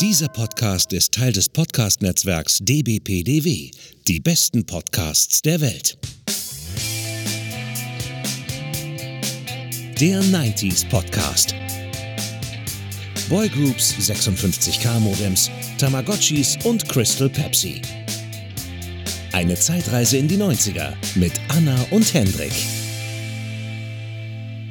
Dieser Podcast ist Teil des Podcast-Netzwerks dbpdw, die besten Podcasts der Welt. Der 90s Podcast. Boygroups, 56K Modems, Tamagotchis und Crystal Pepsi. Eine Zeitreise in die 90er mit Anna und Hendrik.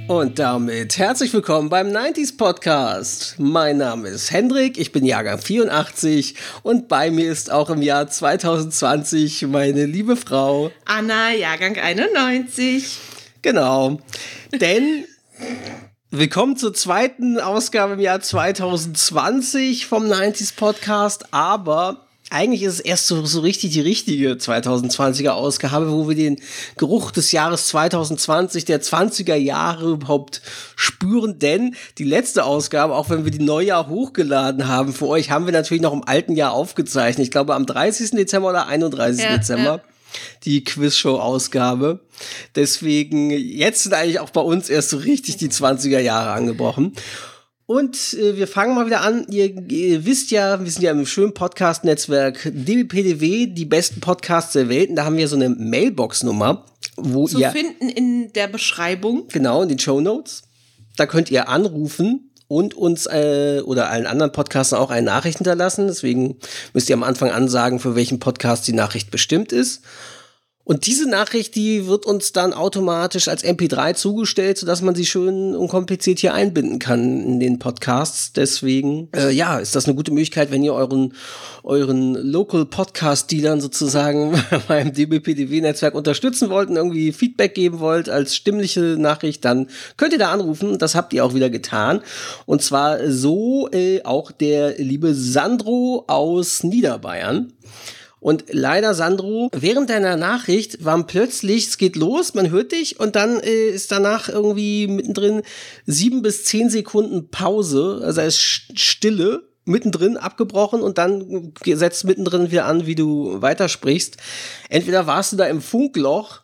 Und damit herzlich willkommen beim 90s Podcast. Mein Name ist Hendrik, ich bin Jahrgang 84 und bei mir ist auch im Jahr 2020 meine liebe Frau Anna, Jahrgang 91. Genau, denn willkommen zur zweiten Ausgabe im Jahr 2020 vom 90s Podcast, aber eigentlich ist es erst so, so richtig die richtige 2020er Ausgabe, wo wir den Geruch des Jahres 2020, der 20er Jahre überhaupt spüren, denn die letzte Ausgabe, auch wenn wir die Neujahr hochgeladen haben für euch, haben wir natürlich noch im alten Jahr aufgezeichnet. Ich glaube am 30. Dezember oder 31. Ja, Dezember. Ja. Die Quizshow-Ausgabe. Deswegen, jetzt sind eigentlich auch bei uns erst so richtig die 20er Jahre angebrochen. Und äh, wir fangen mal wieder an. Ihr, ihr, wisst ja, wir sind ja im schönen Podcast-Netzwerk DBPDW, die besten Podcasts der Welt. Und da haben wir so eine Mailbox-Nummer, wo Zu ihr. Zu finden in der Beschreibung. Genau, in den Show Notes. Da könnt ihr anrufen und uns äh, oder allen anderen Podcastern auch eine Nachricht hinterlassen. Deswegen müsst ihr am Anfang ansagen, für welchen Podcast die Nachricht bestimmt ist. Und diese Nachricht, die wird uns dann automatisch als MP3 zugestellt, sodass man sie schön unkompliziert hier einbinden kann in den Podcasts. Deswegen, äh, ja, ist das eine gute Möglichkeit, wenn ihr euren, euren Local Podcast Dealern sozusagen beim DBPDW-Netzwerk unterstützen wollt und irgendwie Feedback geben wollt als stimmliche Nachricht, dann könnt ihr da anrufen. Das habt ihr auch wieder getan. Und zwar so äh, auch der liebe Sandro aus Niederbayern. Und leider, Sandro, während deiner Nachricht war plötzlich, es geht los, man hört dich und dann äh, ist danach irgendwie mittendrin sieben bis zehn Sekunden Pause, also es ist Stille mittendrin abgebrochen und dann setzt mittendrin wieder an, wie du weitersprichst. Entweder warst du da im Funkloch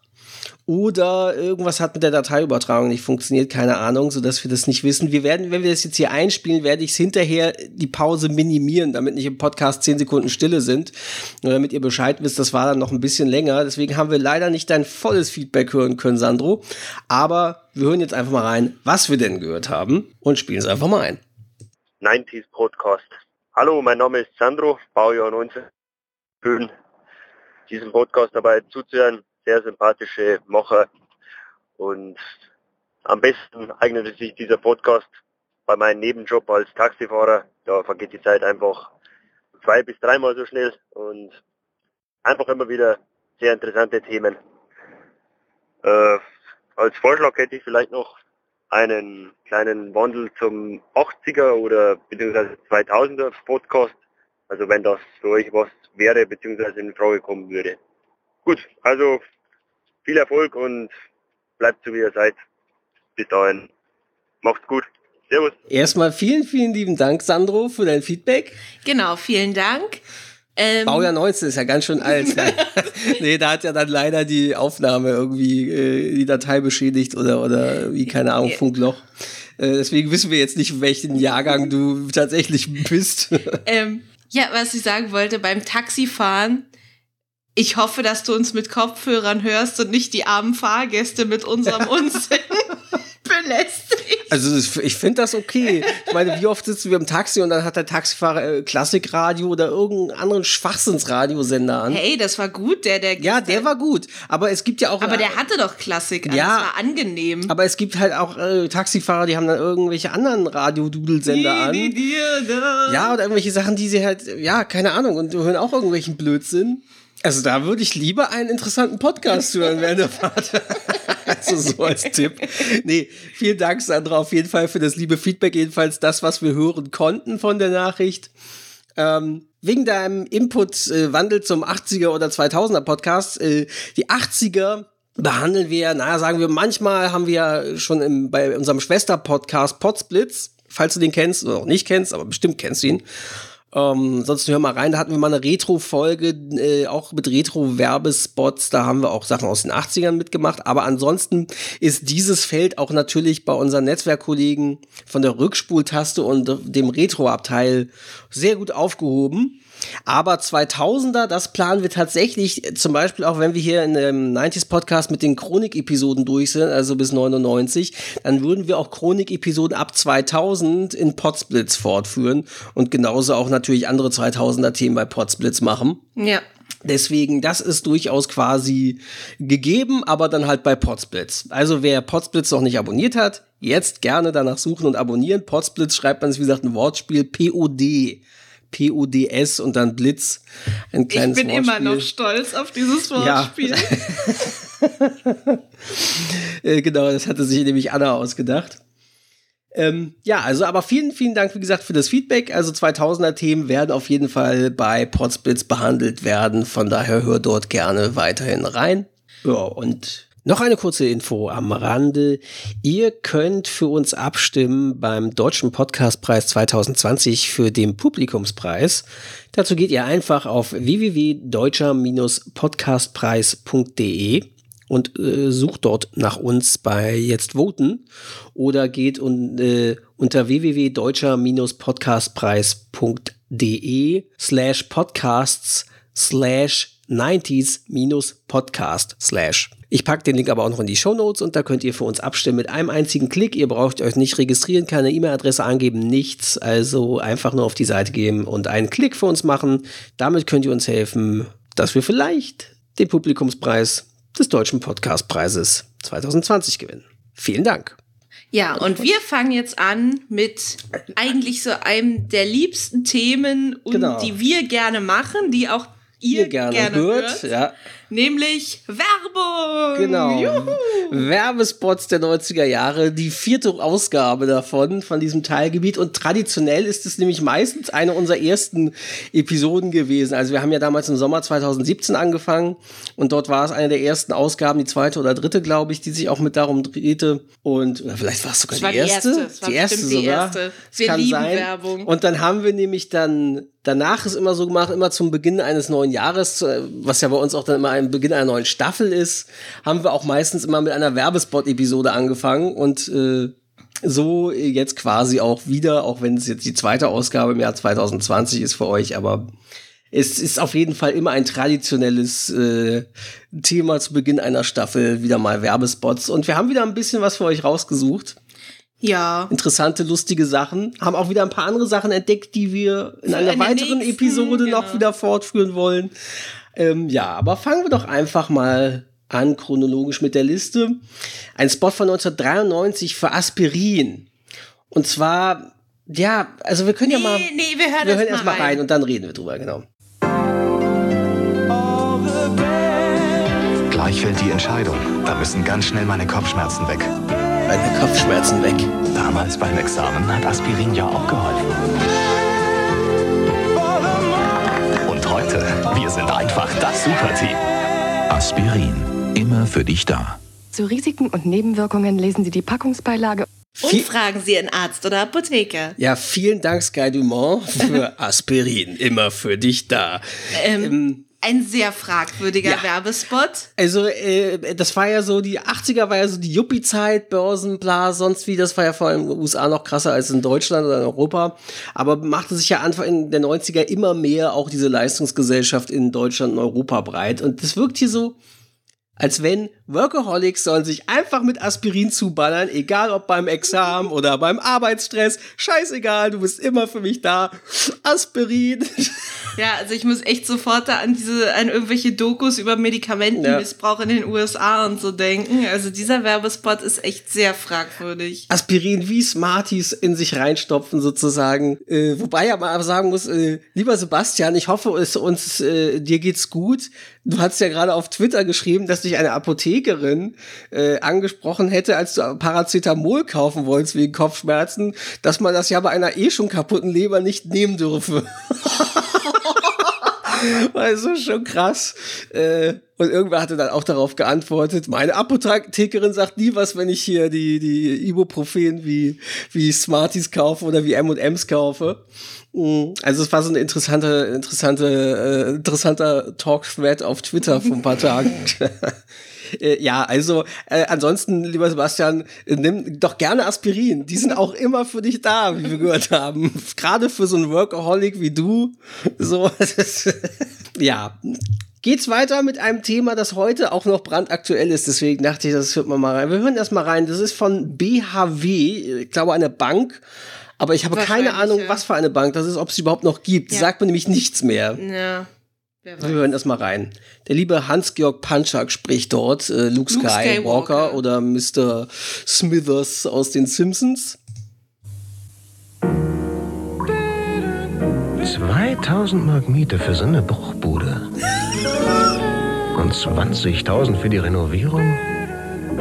oder irgendwas hat mit der Dateiübertragung nicht funktioniert, keine Ahnung, so dass wir das nicht wissen. Wir werden, wenn wir das jetzt hier einspielen, werde ich es hinterher die Pause minimieren, damit nicht im Podcast zehn Sekunden Stille sind, nur damit ihr Bescheid wisst, das war dann noch ein bisschen länger. Deswegen haben wir leider nicht dein volles Feedback hören können, Sandro. Aber wir hören jetzt einfach mal rein, was wir denn gehört haben und spielen es einfach mal ein. 90s Podcast. Hallo, mein Name ist Sandro, Baujahr 19. Schön, diesem Podcast dabei zuzuhören sehr sympathische Macher und am besten eignet sich dieser Podcast bei meinem Nebenjob als Taxifahrer. Da vergeht die Zeit einfach zwei bis dreimal so schnell und einfach immer wieder sehr interessante Themen. Äh, als Vorschlag hätte ich vielleicht noch einen kleinen Wandel zum 80er oder beziehungsweise 2000er Podcast. Also wenn das für euch was wäre beziehungsweise in Frage kommen würde. Gut, also viel Erfolg und bleibt so wie ihr seid. Bis dahin. Macht's gut. Servus. Erstmal vielen, vielen lieben Dank, Sandro, für dein Feedback. Genau, vielen Dank. Ähm Baujahr 19 ist ja ganz schön alt. nee, da hat ja dann leider die Aufnahme irgendwie äh, die Datei beschädigt oder, oder wie, keine Ahnung, Funkloch. Äh, deswegen wissen wir jetzt nicht, welchen Jahrgang du tatsächlich bist. ähm, ja, was ich sagen wollte, beim Taxifahren ich hoffe, dass du uns mit Kopfhörern hörst und nicht die armen Fahrgäste mit unserem Unsinn belästigst. Also ich finde das okay. Ich meine, wie oft sitzen wir im Taxi und dann hat der Taxifahrer äh, Klassikradio oder irgendeinen anderen Schwachsinnsradiosender an. Hey, das war gut, der, der. Ja, der war gut. Aber es gibt ja auch. Aber der hatte doch Klassik. Ja. Das war angenehm. Aber es gibt halt auch äh, Taxifahrer, die haben dann irgendwelche anderen Radiodudelsender an. Die, die, die, ja, oder irgendwelche Sachen, die sie halt, ja, keine Ahnung, und hören auch irgendwelchen Blödsinn. Also da würde ich lieber einen interessanten Podcast hören während der Fahrt. also so als Tipp. Nee, vielen Dank, Sandra, auf jeden Fall für das liebe Feedback. Jedenfalls das, was wir hören konnten von der Nachricht. Ähm, wegen deinem Input-Wandel äh, zum 80er oder 2000er Podcast. Äh, die 80er behandeln wir, naja, sagen wir, manchmal haben wir schon im, bei unserem Schwester-Podcast Potsblitz, falls du den kennst oder auch nicht kennst, aber bestimmt kennst du ihn Ähm, sonst hör mal rein, da hatten wir mal eine Retro-Folge, äh, auch mit Retro-Werbespots, da haben wir auch Sachen aus den 80ern mitgemacht, aber ansonsten ist dieses Feld auch natürlich bei unseren Netzwerkkollegen von der Rückspultaste und dem Retro-Abteil sehr gut aufgehoben. Aber 2000er, das planen wir tatsächlich, zum Beispiel auch wenn wir hier in dem 90s Podcast mit den Chronik-Episoden durch sind, also bis 99, dann würden wir auch Chronik-Episoden ab 2000 in Podsplits fortführen und genauso auch natürlich andere 2000er Themen bei Podsplits machen. Ja. Deswegen, das ist durchaus quasi gegeben, aber dann halt bei Podsplits. Also wer Podsplits noch nicht abonniert hat, jetzt gerne danach suchen und abonnieren. Podsplits schreibt man sich, wie gesagt, ein Wortspiel, P-O-D. PUDS und dann Blitz. Ein kleines ich bin Wortspiel. immer noch stolz auf dieses Wortspiel. Ja. Äh, genau, das hatte sich nämlich Anna ausgedacht. Ähm, ja, also aber vielen, vielen Dank, wie gesagt, für das Feedback. Also 2000er Themen werden auf jeden Fall bei Podsplits behandelt werden. Von daher hör dort gerne weiterhin rein. Ja, und noch eine kurze Info am Rande. Ihr könnt für uns abstimmen beim Deutschen Podcastpreis 2020 für den Publikumspreis. Dazu geht ihr einfach auf www.deutscher-podcastpreis.de und äh, sucht dort nach uns bei Jetzt Voten oder geht un, äh, unter www.deutscher-podcastpreis.de slash podcasts slash 90s-podcast slash. Ich packe den Link aber auch noch in die Show Notes und da könnt ihr für uns abstimmen mit einem einzigen Klick. Ihr braucht euch nicht registrieren, keine E-Mail-Adresse angeben, nichts. Also einfach nur auf die Seite gehen und einen Klick für uns machen. Damit könnt ihr uns helfen, dass wir vielleicht den Publikumspreis des Deutschen Podcastpreises 2020 gewinnen. Vielen Dank. Ja, und wir fangen jetzt an mit eigentlich so einem der liebsten Themen, und Genau. die wir gerne machen, die auch ihr, Ihr gerne, gerne, hört, hört, ja. Nämlich Werbung. Genau. Juhu. Werbespots der 90er Jahre, die vierte Ausgabe davon, von diesem Teilgebiet. Und traditionell ist es nämlich meistens eine unserer ersten Episoden gewesen. Also wir haben ja damals im Sommer 2017 angefangen und dort war es eine der ersten Ausgaben, die zweite oder dritte, glaube ich, die sich auch mit darum drehte. Und oder vielleicht war es sogar die die erste. erste. Es war die erste bestimmt die sogar. erste. Wir kann lieben sein. Werbung. Und dann haben wir nämlich dann, danach ist immer so gemacht, immer zum Beginn eines neuen Jahres, äh, was ja bei uns auch dann immer ein Beginn einer neuen Staffel ist, haben wir auch meistens immer mit einer Werbespot-Episode angefangen und äh, so jetzt quasi auch wieder, auch wenn es jetzt die zweite Ausgabe im Jahr 2020 ist für euch, aber es ist auf jeden Fall immer ein traditionelles äh, Thema zu Beginn einer Staffel, wieder mal Werbespots. Und wir haben wieder ein bisschen was für euch rausgesucht Ja. interessante, lustige Sachen. Haben auch wieder ein paar andere Sachen entdeckt, die wir in Für einer eine weiteren nächsten, Episode noch genau. wieder fortführen wollen. Ähm, ja, aber fangen wir doch einfach mal an, chronologisch mit der Liste. Ein Spot von 1993 für Aspirin. Und zwar, ja, also wir können Nee, ja mal, nee, wir hören wir hören erst erst mal mal rein rein. und dann reden wir drüber, genau. Gleich fällt die Entscheidung. Da müssen ganz schnell meine Kopfschmerzen weg. Meine Kopfschmerzen weg. Damals beim Examen hat Aspirin ja auch geholfen. Und heute, wir sind einfach das Superteam. Aspirin. Immer für dich da. Zu Risiken und Nebenwirkungen lesen Sie die Packungsbeilage Und Viel- fragen Sie Ihren Arzt oder Apotheker. Ja, vielen Dank, Sky Dumont, für Aspirin. Immer für dich da. Ähm, ein sehr fragwürdiger Ja. Werbespot. Also, äh, das war ja so, die 80er war ja so die Yuppie-Zeit, Börsen, bla, sonst wie, das war ja vor allem in den USA noch krasser als in Deutschland oder in Europa. Aber machte sich ja Anfang der 90er immer mehr auch diese Leistungsgesellschaft in Deutschland und Europa breit. Und das wirkt hier so, als wenn Workaholics sollen sich einfach mit Aspirin zuballern, egal ob beim Examen oder beim Arbeitsstress. Scheißegal, du bist immer für mich da. Aspirin. Ja, also ich muss echt sofort da an diese, an irgendwelche Dokus über Medikamentenmissbrauch in den USA und so denken. Also dieser Werbespot ist echt sehr fragwürdig. Aspirin wie Smarties in sich reinstopfen sozusagen. Äh, wobei ja mal sagen muss, äh, lieber Sebastian, ich hoffe, es uns äh, dir geht's gut. Du hast ja gerade auf Twitter geschrieben, dass dich eine Apothekerin äh, angesprochen hätte, als du Paracetamol kaufen wolltest wegen Kopfschmerzen, dass man das ja bei einer eh schon kaputten Leber nicht nehmen dürfe. Also schon krass. Äh, und irgendwer hatte dann auch darauf geantwortet, meine Apothekerin sagt nie was, wenn ich hier die, die Ibuprofen wie, wie Smarties kaufe oder wie M&M's kaufe. Mm, also es war so ein interessante, interessante, äh, interessanter Talk-Thread auf Twitter vor ein paar Tagen. Äh, ja, also äh, ansonsten, lieber Sebastian, äh, nimm doch gerne Aspirin. Die sind auch immer für dich da, wie wir gehört haben. Gerade für so einen Workaholic wie du. So, ja. Geht's weiter mit einem Thema, das heute auch noch brandaktuell ist. Deswegen dachte ich, das hört man mal rein. Wir hören erst mal rein. Das ist von BHW, ich glaube eine Bank. Aber ich habe keine Ahnung, ja. was für eine Bank das ist, ob es überhaupt noch gibt. Ja. Sagt mir nämlich nichts mehr. Ja. Wir hören erstmal rein. Der liebe Hans-Georg Panchak spricht dort, äh, Luke, Luke Skywalker, Skywalker oder Mr. Smithers aus den Simpsons. 2000 Mark Miete für so eine Bruchbude. Und 20.000 für die Renovierung?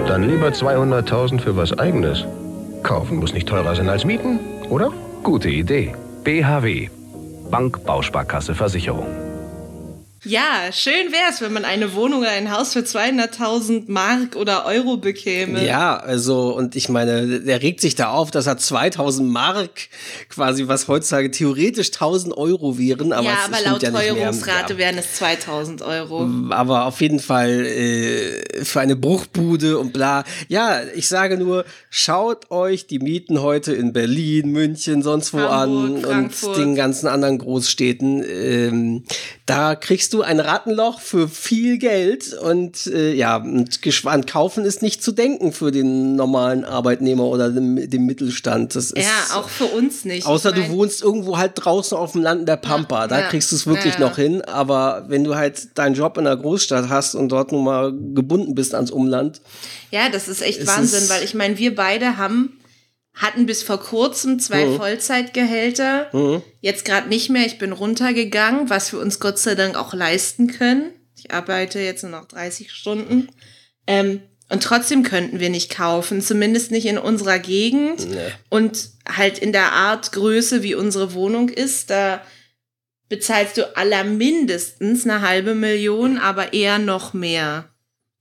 Dann lieber 200.000 für was Eigenes. Kaufen muss nicht teurer sein als mieten, oder? Gute Idee. BHW. Bank Bausparkasse Versicherung. Ja, schön wäre es, wenn man eine Wohnung oder ein Haus für 200.000 Mark oder Euro bekäme. Ja, also, und ich meine, der regt sich da auf, dass er 2000 Mark quasi, was heutzutage theoretisch 1000 Euro wären. Aber ja, aber laut ja Teuerungsrate wären es 2000 Euro. Aber auf jeden Fall äh, für eine Bruchbude und bla. Ja, ich sage nur, schaut euch die Mieten heute in Berlin, München, sonst wo Hamburg, an Frankfurt. und den ganzen anderen Großstädten. Ähm, da kriegst du ein Rattenloch für viel Geld und äh, ja, und gespannt kaufen ist nicht zu denken für den normalen Arbeitnehmer oder dem, dem Mittelstand. Das ja, ist, auch für uns nicht. Außer du wohnst irgendwo halt draußen auf dem Land in der Pampa, ja, da ja, kriegst du es wirklich ja, noch hin. Aber wenn du halt deinen Job in der Großstadt hast und dort nun mal gebunden bist ans Umland. Ja, das ist echt Wahnsinn, weil ich meine, wir beide haben hatten bis vor kurzem zwei mhm. Vollzeitgehälter. Mhm. Jetzt gerade nicht mehr. Ich bin runtergegangen, was wir uns Gott sei Dank auch leisten können. Ich arbeite jetzt nur noch 30 Stunden. Ähm, und trotzdem könnten wir nicht kaufen, zumindest nicht in unserer Gegend. Nee. Und halt in der Art Größe, wie unsere Wohnung ist, da bezahlst du allermindestens eine halbe Million, aber eher noch mehr.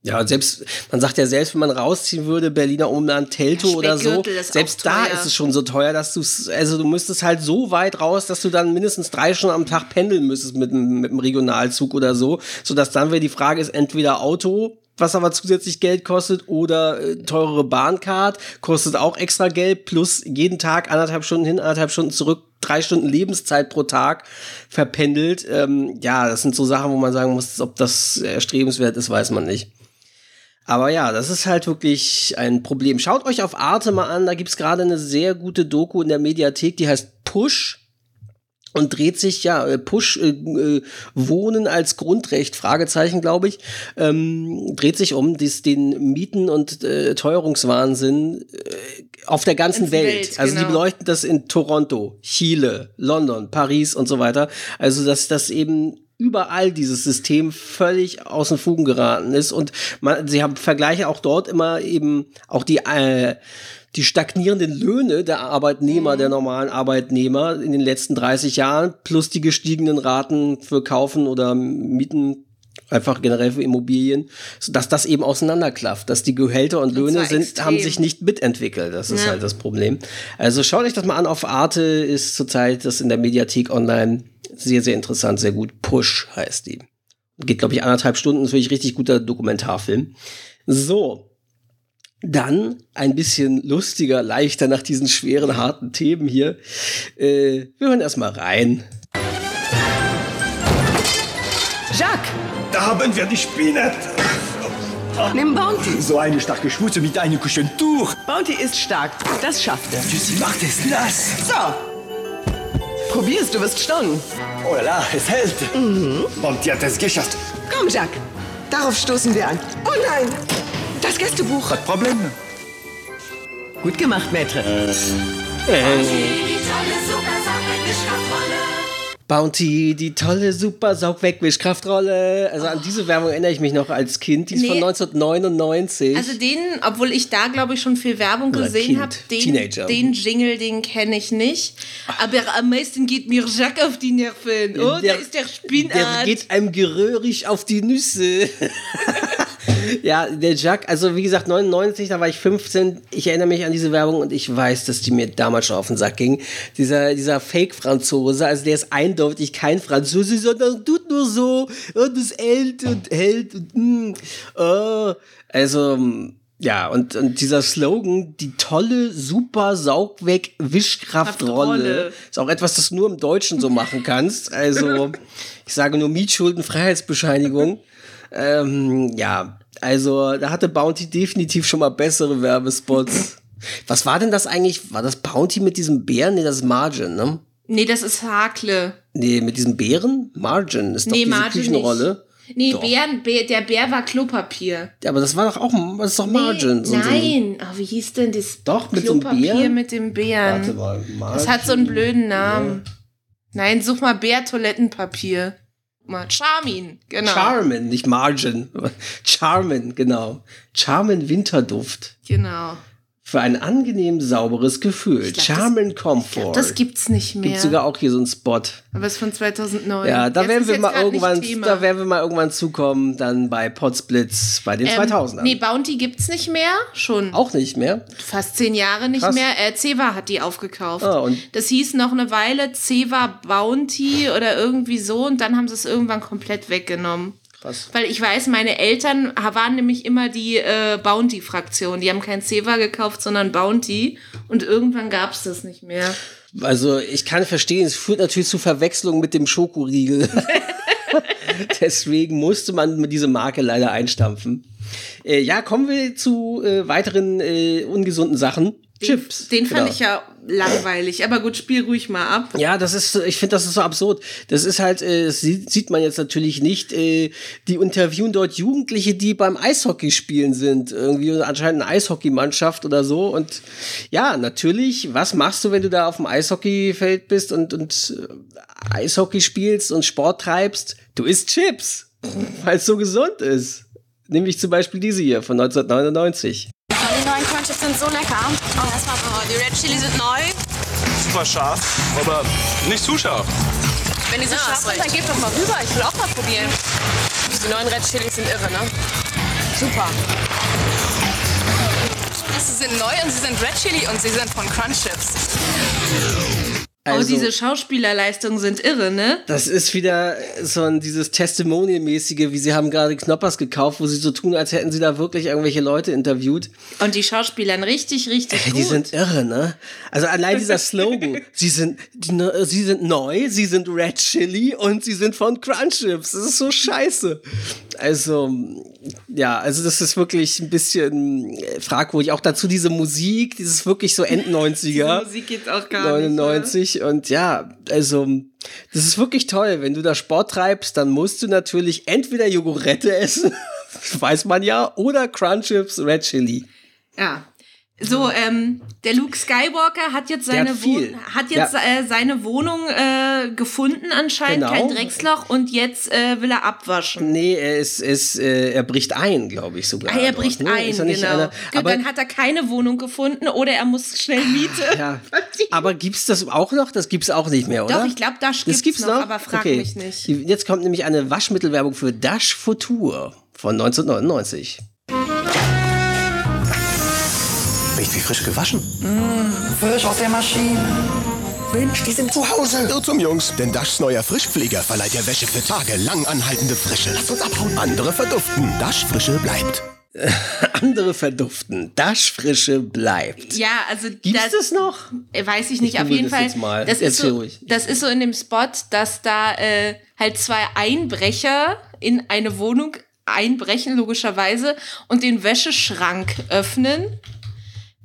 Ja, selbst, man sagt ja selbst, wenn man rausziehen würde, Berliner Umland, Telto oder so, selbst da ist es schon so teuer, dass du also du müsstest halt so weit raus, dass du dann mindestens drei Stunden am Tag pendeln müsstest mit, mit einem Regionalzug oder so, sodass dann wäre die Frage ist entweder Auto, was aber zusätzlich Geld kostet oder äh, teurere Bahncard, kostet auch extra Geld, plus jeden Tag anderthalb Stunden hin, anderthalb Stunden zurück, drei Stunden Lebenszeit pro Tag verpendelt. Ähm, ja, das sind so Sachen, wo man sagen muss, ob das erstrebenswert ist, weiß man nicht. Aber ja, das ist halt wirklich ein Problem. Schaut euch auf Arte mal an, da gibt's gerade eine sehr gute Doku in der Mediathek, die heißt Push und dreht sich ja äh, Push äh, äh, Wohnen als Grundrecht Fragezeichen glaube ich ähm, dreht sich um dies, den Mieten und äh, Teuerungswahnsinn äh, auf der ganzen Welt. Welt. also genau. die beleuchten das in Toronto, Chile, London, Paris und so weiter. Also dass das eben überall dieses System völlig aus den Fugen geraten ist und man, sie haben Vergleiche auch dort immer eben auch die äh, die stagnierenden Löhne der Arbeitnehmer, mhm. der normalen Arbeitnehmer in den letzten 30 Jahren plus die gestiegenen Raten für Kaufen oder Mieten einfach generell für Immobilien, dass das eben auseinanderklafft, dass die Gehälter und Löhne sind, haben sich nicht mitentwickelt. Das ist ja. halt das Problem. Also schaut euch das mal an. Auf Arte ist zurzeit das in der Mediathek online sehr, sehr interessant, sehr gut. Push heißt die. Geht, glaube ich, anderthalb Stunden. Ist wirklich richtig guter Dokumentarfilm. So. Dann ein bisschen lustiger, leichter nach diesen schweren, harten Themen hier. Äh, wir hören erstmal rein. Jacques! Da haben wir die Spinne. Nimm Bounty. So eine starke Schwuze mit einem Kuschentuch. Bounty ist stark. Das schafft er. Sie macht es nass. So. Probier's, du wirst staunen. Oh la, es hält. Mhm. Bounty hat es geschafft. Komm, Jacques. Darauf stoßen wir an. Oh nein! Das Gästebuch. Was Problem? Gut gemacht, Maître. Äh. Äh. Bounty, die tolle super Saugwegwischkraftrolle. Also an diese Werbung erinnere ich mich noch als Kind. Die ist Nee. von 1999. Also den, obwohl ich da glaube ich schon viel Werbung Oder gesehen habe, den, Teenager. den Jingle, den kenne ich nicht. Aber am meisten geht mir Jacques auf die Nerven. Oh, da ist der der Spinat. geht einem geröhrig auf die Nüsse. ja, der Jacques, also wie gesagt, 99, da war ich 15. Ich erinnere mich an diese Werbung und ich weiß, dass die mir damals schon auf den Sack ging. Dieser, dieser Fake-Franzose, also der ist eindeutig kein Franzose, sondern tut nur so und es hält und hält und mm, oh. Also, ja, und, und dieser Slogan, die tolle, super Saugweg-Wischkraftrolle, Kraftrolle. ist auch etwas, das du nur im Deutschen so machen kannst. Also, ich sage nur Mietschulden, Freiheitsbescheinigung. ähm, ja, also da hatte Bounty definitiv schon mal bessere Werbespots. Was war denn das eigentlich? War das Bounty mit diesem Bären? Nee, das ist Margin, ne? Nee, das ist Hakle. Nee, mit diesem Bären? Margin ist doch Nee, diese Margin Küchenrolle. Nee, Doch. Bären, Bär, der Bär war Klopapier. Ja, aber das war doch auch, das ist doch Margin. so- so- Nein, oh, wie hieß denn das Doch, mit so einem Klopapier Bär? mit dem Bären? Warte mal, Das hat so einen Margin. blöden Namen. Nein, such mal Bär-Toilettenpapier. Mal Charmin, genau. Charmin, nicht Margin. Charmin, genau. Charmin Winterduft. genau. Für ein angenehm sauberes Gefühl. glaub, das- Charmin Comfort. Das gibt's nicht mehr. Gibt sogar auch hier so einen Spot. Aber es ist von 2009. Ja, da Jetzt werden wir mal irgendwann, da werden wir mal irgendwann zukommen, dann bei Potsblitz bei den Ähm, 2000ern. Nee, Bounty gibt's nicht mehr. Schon auch nicht mehr. fast zehn Jahre nicht Krass. mehr. Äh, Ceva hat die aufgekauft. Ah, und Das hieß noch eine Weile Ceva Bounty oder irgendwie so und dann haben sie es irgendwann komplett weggenommen. Krass. Weil ich weiß, meine Eltern waren nämlich immer die äh, Bounty-Fraktion. Die haben kein Ceva gekauft, sondern Bounty. Und irgendwann gab es das nicht mehr. Also ich kann verstehen, es führt natürlich zu Verwechslung mit dem Schokoriegel. Deswegen musste man diese Marke leider einstampfen. Äh, ja, kommen wir zu äh, weiteren äh, ungesunden Sachen. Chips. Den fand Genau. ich ja langweilig. Aber gut, spiel ruhig mal ab. Ja, das ist, ich finde, das ist so absurd. Das ist halt, äh, das sieht, sieht man jetzt natürlich nicht. Äh, die interviewen dort Jugendliche, die beim Eishockey spielen sind. Irgendwie anscheinend eine Eishockeymannschaft oder so. Und ja, natürlich, was machst du, wenn du da auf dem Eishockeyfeld bist und, und äh, Eishockey spielst und Sport treibst? Du isst Chips, weil es so gesund ist. Nämlich zum Beispiel diese hier von 1999. Die neuen Crunchips sind so lecker. Oh, erstmal, oh, die Red Chili sind neu. Super scharf, aber nicht zu scharf. Wenn die so scharf sind, dann geht doch mal rüber. Ich will auch mal probieren. Die neuen Red Chilis sind irre, ne? Super. Sie sind neu und sie sind Red Chili und sie sind von Crunch Chips. Oh, Also- diese Schauspielerleistungen sind irre, ne? Das ist wieder so ein dieses Testimonial-mäßige, wie sie haben gerade Knoppers gekauft, wo sie so tun, als hätten sie da wirklich irgendwelche Leute interviewt. Und die Schauspielern richtig, richtig Ey, gut. die sind irre, ne? Also allein dieser Slogan. sie sind, die, ne- sie sind neu, sie sind Red Chili und sie sind von Crunchips. Das ist so scheiße. Also, ja, also das ist wirklich ein bisschen äh, fragwürdig. Auch dazu diese Musik, dieses wirklich so End-90er. Die Musik geht auch gar nicht. 99 und ja, also das ist wirklich toll. Wenn du da Sport treibst, dann musst du natürlich entweder Jogurette essen, weiß man ja, oder Crunchips Red Chili. Ja. So, ähm, der Luke Skywalker hat jetzt seine. Wohn hat jetzt Ja. äh, seine Wohnung äh, gefunden anscheinend, Genau. kein Drecksloch und jetzt äh, will er abwaschen. Nee, er ist, ist äh, er bricht ein, glaube ich sogar. Ah, er dort, bricht ne? ein, genau. einer- Gut, aber, dann hat er keine Wohnung gefunden oder er muss schnell Miete. ja. aber gibt's das auch noch? Das gibt's auch nicht mehr, oder? Doch, ich glaube, das gibt's, das gibt's noch, noch, aber frag okay. mich nicht. Jetzt kommt nämlich eine Waschmittelwerbung für Dash Futur von 1999. Riecht wie frisch gewaschen. Frisch aus der Maschine. Mensch, die sind zu Hause. Irrtum, Jungs. Denn Daschs neuer Frischpfleger verleiht der Wäsche für Tage lang anhaltende Frische. Lass uns abhauen. Andere verduften. Dasch Frische bleibt. Andere verduften. Dash Frische bleibt. Ja, also Gibt's das noch? Weiß ich nicht, Ich auf jeden das Fall. jetzt mal. Das, ist so, ruhig. das ist so in dem Spot, dass da äh, halt zwei Einbrecher in eine Wohnung einbrechen, logischerweise, und den Wäscheschrank öffnen.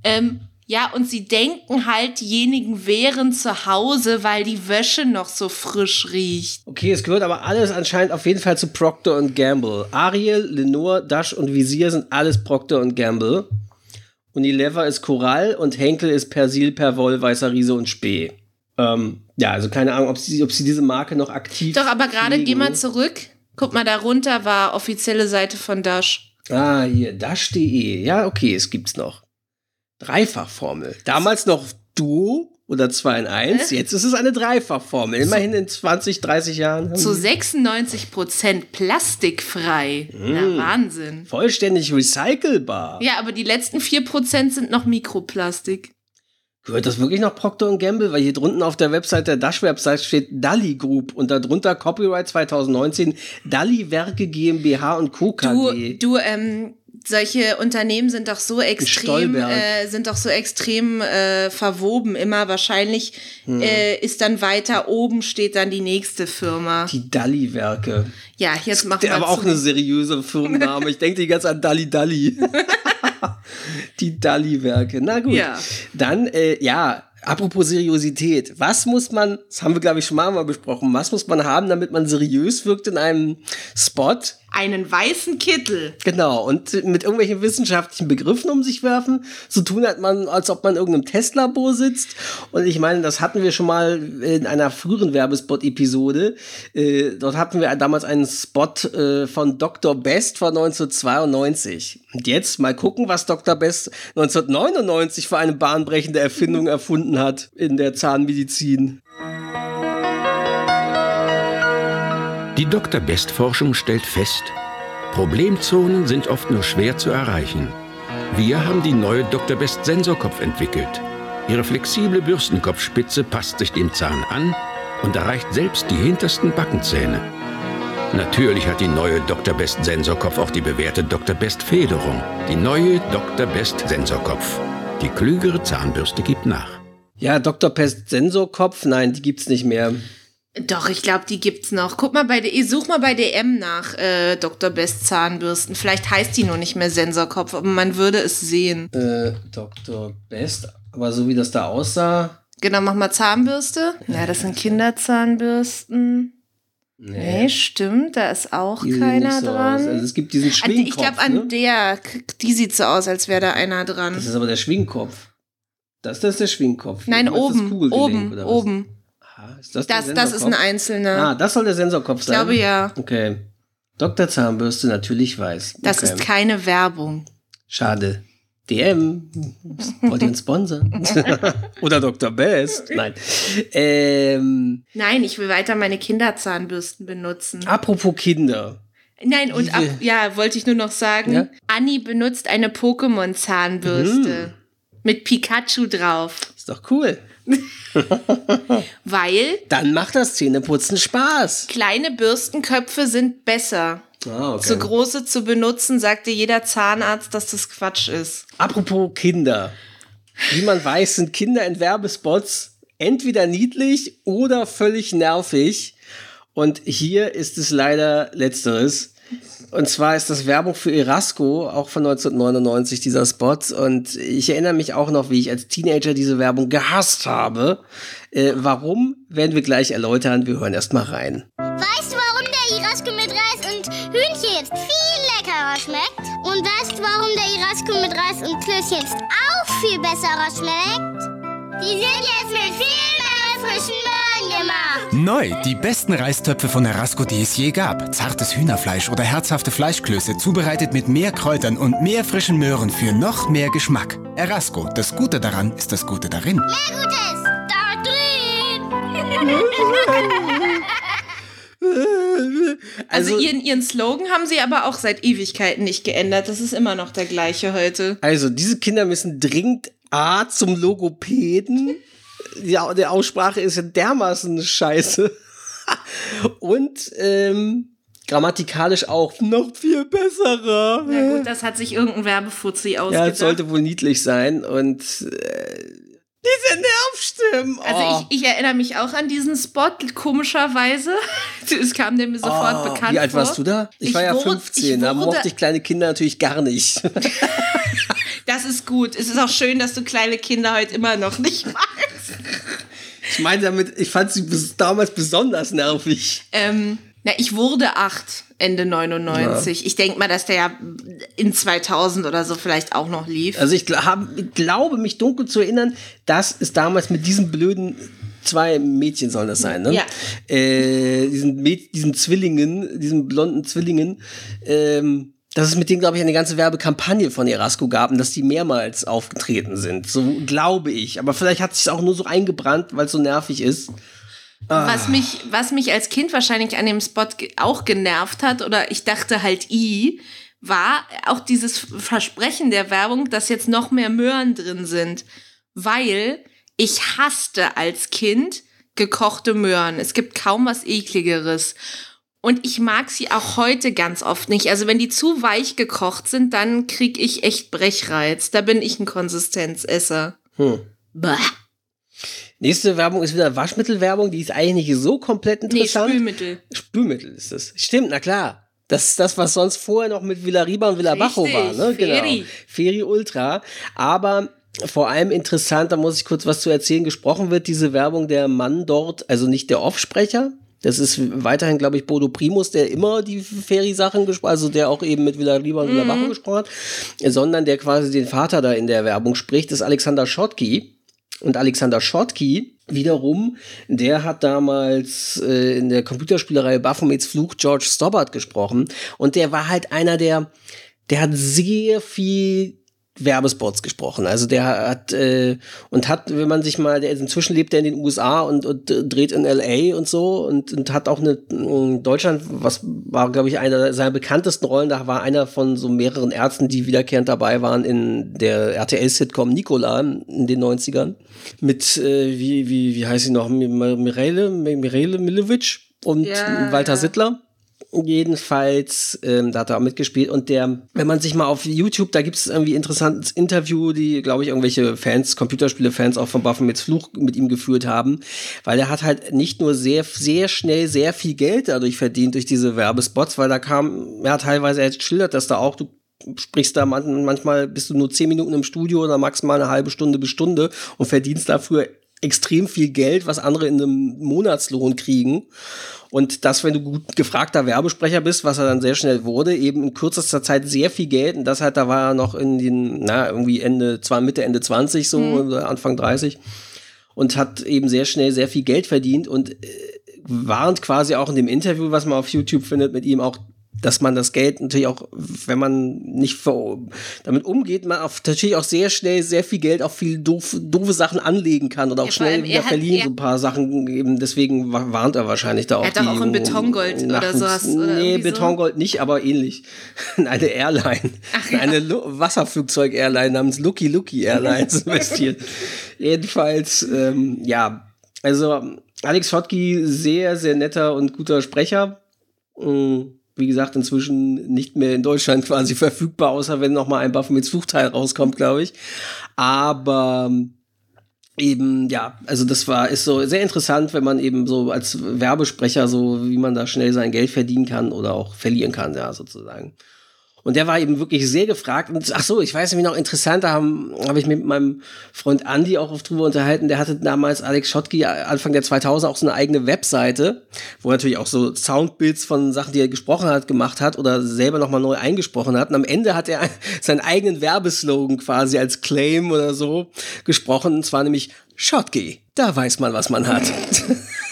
Ähm, ja, und sie denken halt, diejenigen wären zu Hause, weil die Wäsche noch so frisch riecht. Okay, es gehört aber alles anscheinend auf jeden Fall zu Procter Gamble. Ariel, Lenore, Dash und Visier sind alles Procter Gamble. Unilever ist Coral und Henkel ist Persil, Perwoll, Weißer Riese und Spee. Ähm, ja, also keine Ahnung, ob sie, ob sie diese Marke noch aktiv. Doch, aber gerade geh mal zurück. Guck mal, darunter war offizielle Seite von Dash. Ah, hier, dash.de. Ja, okay, es gibt's noch. Dreifachformel. Damals noch Duo oder 2 in 1. Jetzt ist es eine Dreifachformel. Immerhin in 20, 30 Jahren. Zu sie- 96 Prozent plastikfrei. Na, Mm. Wahnsinn. Vollständig recycelbar. Ja, aber die letzten 4 Prozent sind noch Mikroplastik. Gehört das wirklich noch Procter Gamble? Weil hier drunten auf der Website der Dash-Website steht Dali Group und darunter Copyright 2019 Dali Werke GmbH und Co. Du, KG. du, ähm, solche Unternehmen sind doch so extrem, äh, sind doch so extrem äh, verwoben. Immer wahrscheinlich Hm. äh, ist dann weiter oben steht dann die nächste Firma. Die Dali Werke. Ja, jetzt machen wir Aber auch zu. eine seriöse Firmenname. Ich denke die ganze an Dali Dali. die Dali-Werke. Na gut. Ja. Dann, äh, ja, apropos Seriosität. Was muss man, das haben wir, glaube ich, schon mal besprochen, was muss man haben, damit man seriös wirkt in einem Spot? Einen weißen Kittel. Genau, und mit irgendwelchen wissenschaftlichen Begriffen um sich werfen. So tun hat man, als ob man in irgendeinem Testlabor sitzt. Und ich meine, das hatten wir schon mal in einer früheren Werbespot-Episode. Äh, dort hatten wir damals einen Spot äh, von Dr. Best von 1992. Und jetzt mal gucken, was Dr. Best 1999 für eine bahnbrechende Erfindung erfunden hat in der Zahnmedizin. Die Dr. Best Forschung stellt fest, Problemzonen sind oft nur schwer zu erreichen. Wir haben die neue Dr. Best Sensorkopf entwickelt. Ihre flexible Bürstenkopfspitze passt sich dem Zahn an und erreicht selbst die hintersten Backenzähne. Natürlich hat die neue Dr. Best Sensorkopf auch die bewährte Dr. Best Federung. Die neue Dr. Best Sensorkopf. Die klügere Zahnbürste gibt nach. Ja, Dr. Pest Sensorkopf, nein, die gibt's nicht mehr. Doch, ich glaube, die gibt's noch. Guck mal bei der, such mal bei DM nach äh, Dr. Best Zahnbürsten. Vielleicht heißt die nur nicht mehr Sensorkopf, aber man würde es sehen. Äh, Dr. Best, aber so wie das da aussah. Genau, mach mal Zahnbürste. Ja, das sind Kinderzahnbürsten. Nee, stimmt, da ist auch Die keiner so dran. aus. Also es gibt diesen Schwingkopf. ich glaube, an ne? der, die sieht so aus, als wäre da einer dran. Das ist aber der Schwingkopf. Das, das ist der Schwingkopf. Nein, oben, Kugelgelenk, oben, Ist das, Das, das ist ein einzelner. Ah, das soll der Sensorkopf Ich sein? glaube, ja. Okay. Dr. Zahnbürste natürlich weiß. Das okay. ist keine Werbung. Schade. DM. Wollt ihr uns sponsern? Oder Dr. Best? Nein. Ähm, Nein, ich will weiter meine Kinderzahnbürsten benutzen. apropos Kinder. Nein, und ab, ja, wollte ich nur noch sagen, Ja? Anni benutzt eine Pokémon-Zahnbürste Mhm. mit Pikachu drauf. Ist doch cool. Weil Dann macht das Zähneputzen Spaß. kleine Bürstenköpfe sind besser. Ah, okay. Zu große zu benutzen, sagte jeder Zahnarzt, dass das Quatsch ist. Apropos Kinder. Wie man weiß, sind Kinder in Werbespots entweder niedlich oder völlig nervig. Und hier ist es leider letzteres. Und zwar ist das Werbung für Erasco, auch von 1999, dieser Spot. Und ich erinnere mich auch noch, wie ich als Teenager diese Werbung gehasst habe. Äh, warum, werden wir gleich erläutern. Wir hören erst mal rein. Weißt du, warum der Irasco mit Reis und Hühnchen jetzt viel leckerer schmeckt? Und weißt du, warum der Irasco mit Reis und Klößchen jetzt auch viel besserer schmeckt? Die sind jetzt mit viel mehr frischen Möhren gemacht. Neu, die besten Reistöpfe von Erasco, die es je gab. Zartes Hühnerfleisch oder herzhafte Fleischklöße, zubereitet mit mehr Kräutern und mehr frischen Möhren für noch mehr Geschmack. Erasco, das Gute daran ist das Gute darin. Mehr Gutes da drin. Also, ihren, ihren Slogan haben sie aber auch seit Ewigkeiten nicht geändert. Das ist immer noch der gleiche heute. Also, diese Kinder müssen dringend A zum Logopäden. Ja, die Aussprache ist ja dermaßen scheiße. Und ähm, grammatikalisch auch noch viel besserer. Na gut, das hat sich irgendein Werbefuzzi Ja, ausgedacht. es sollte wohl niedlich sein. Und äh, diese Nervstimmen. Also oh. ich, ich erinnere mich auch an diesen Spot, komischerweise. Es kam der mir sofort Oh, bekannt vor. Wie alt warst du da? Ich, war ja wurde- 15, da mochte ich kleine Kinder natürlich gar nicht. Das ist gut. Es ist auch schön, dass du kleine Kinder heute immer noch nicht magst. Ich meine damit, ich fand sie damals besonders nervig. Ähm, na, ich wurde acht, Ende 99. Ich denke mal, dass der ja in 2000 oder so vielleicht auch noch lief. Also ich hab, glaube mich dunkel zu erinnern, dass es damals mit diesem blöden zwei Mädchen sollen das sein, ne? Ja. Äh, diesen, Mäd diesen Zwillingen, diesen blonden Zwillingen, ähm, dass es mit denen, glaube ich, eine ganze Werbekampagne von Erasco gab und dass die mehrmals aufgetreten sind. So glaube ich. Aber vielleicht hat sich auch nur so eingebrannt, weil es so nervig ist. Ah. Was mich, was mich als Kind wahrscheinlich an dem Spot auch genervt hat, oder ich dachte halt i, war auch dieses Versprechen der Werbung, dass jetzt noch mehr Möhren drin sind. Weil ich hasste als Kind gekochte Möhren. Es gibt kaum was ekligeres. Und ich mag sie auch heute ganz oft nicht. Also wenn die zu weich gekocht sind, dann krieg ich echt Brechreiz. Da bin ich ein Konsistenzesser. Hm. Bäh. Nächste Werbung ist wieder Waschmittelwerbung, die ist eigentlich nicht so komplett Nee, interessant. Spülmittel. Spülmittel ist es. Stimmt, na klar. Das ist das, was sonst vorher noch mit Villariba und Villabajo war, ne? Genau. Feri. Feri Ultra. Aber vor allem interessant, da muss ich kurz was zu erzählen, gesprochen wird diese Werbung der Mann dort, also nicht der Offsprecher. Das ist weiterhin, glaube ich, Bodo Primus, der immer die Feri-Sachen gesprochen also der auch eben mit Villariba und Villabajo gesprochen hat, sondern der quasi den Vater da in der Werbung spricht, ist Alexander Schottky. Und Alexander Schottky wiederum, der hat damals äh, in der Computerspielerei Baphomets Fluch George Stobbart gesprochen. Und der war halt einer der, der hat sehr viel Werbespots gesprochen. Also der hat äh, und hat, wenn man sich mal, der inzwischen lebt er in den USA und, und äh, dreht in LA und so und, und hat auch eine in Deutschland, was war, glaube ich, einer seiner bekanntesten Rollen, da war einer von so mehreren Ärzten, die wiederkehrend dabei waren in der RTL-Sitcom Nicola in den 90ern. Mit, äh, wie, wie, wie heißt sie noch? Mirele, Mirele Milovic und Ja, Walter ja. Sittler. Jedenfalls, ähm, da hat er auch mitgespielt. Und der, wenn man sich mal auf YouTube, da gibt es irgendwie interessantes Interview, die, glaube ich, irgendwelche Fans, Computerspiele-Fans auch von Baphomets Fluch mit ihm geführt haben. Weil er hat halt nicht nur sehr, sehr schnell sehr viel Geld dadurch verdient durch diese Werbespots, weil da kam, hat teilweise, er schildert das da auch, du sprichst da man, manchmal bist du nur zehn Minuten im Studio oder maximal eine halbe Stunde bis Stunde und verdienst dafür extrem viel Geld, was andere in einem Monatslohn kriegen. Und das, wenn du gut gefragter Werbesprecher bist, was er dann sehr schnell wurde, eben in kürzester Zeit sehr viel Geld. Und das halt, da war er noch in den, na, irgendwie Ende, zwar Mitte, Ende 20 so, Mhm. Anfang 30. Und hat eben sehr schnell sehr viel Geld verdient und äh, warnt quasi auch in dem Interview, was man auf YouTube findet, mit ihm auch, dass man das Geld natürlich auch, wenn man nicht damit umgeht, man auf, natürlich auch sehr schnell sehr viel Geld auf viel doof, doofe Sachen anlegen kann oder auch Ja, schnell er wieder verlieren, er- so ein paar Sachen eben, deswegen wa- warnt er wahrscheinlich da auch. Er hat auch in jungen Betongold oder sowas, oder Nee, irgendwie so. Betongold nicht, aber ähnlich. Eine Airline. Eine Lu Wasserflugzeug-Airline namens Lucky Lucky Airlines investiert. Jedenfalls, ähm, ja, also Alex Schottky, sehr, sehr netter und guter Sprecher. Mm, Wie gesagt, inzwischen nicht mehr in Deutschland quasi verfügbar, außer wenn noch mal ein Baphomets Fluchteil rauskommt, glaube ich. Aber eben, ja, also das war, ist so sehr interessant, wenn man eben so als Werbesprecher so, wie man da schnell sein Geld verdienen kann oder auch verlieren kann, ja, sozusagen. Und der war eben wirklich sehr gefragt. Und ach so, ich weiß nämlich noch interessant, da habe hab ich mich mit meinem Freund Andy auch oft drüber unterhalten. Der hatte damals Alex Schottky Anfang der 2000 auch so eine eigene Webseite, wo er natürlich auch so Soundbits von Sachen, die er gesprochen hat, gemacht hat oder selber nochmal neu eingesprochen hat. Und am Ende hat er seinen eigenen Werbeslogan quasi als Claim oder so gesprochen. Und zwar nämlich Schottky. Da weiß man, was man hat.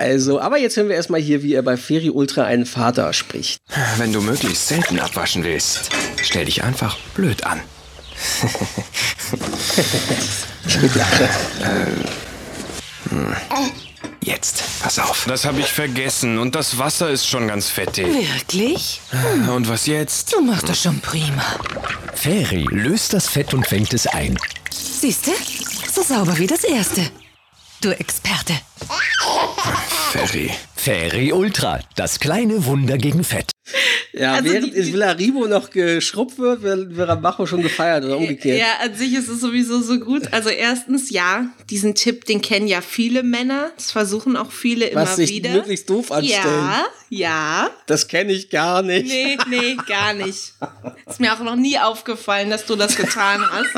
Also, aber jetzt hören wir erstmal hier, wie er bei Feri Ultra einen Vater spricht. Wenn du möglichst selten abwaschen willst, stell dich einfach blöd an. Äh, hm. Jetzt, pass auf. Das habe ich vergessen und das Wasser ist schon ganz fettig. Wirklich? Und was jetzt? Du machst das schon prima. Feri löst das Fett und fängt es ein. Siehste? So sauber wie das erste. Du Experte. Ferry. Feri Ultra, das kleine Wunder gegen Fett. Ja, Also während die- die- Villaribo noch geschrubbt wird, wird Verabacho schon gefeiert oder umgekehrt. Ja, an sich ist es sowieso so gut. Also erstens, ja, diesen Tipp, den kennen ja viele Männer. Das versuchen auch viele immer Was sich wieder. möglichst doof anstellen. Ja, ja. Das kenne ich gar nicht. Nee, nee, gar nicht. Ist mir auch noch nie aufgefallen, dass du das getan hast.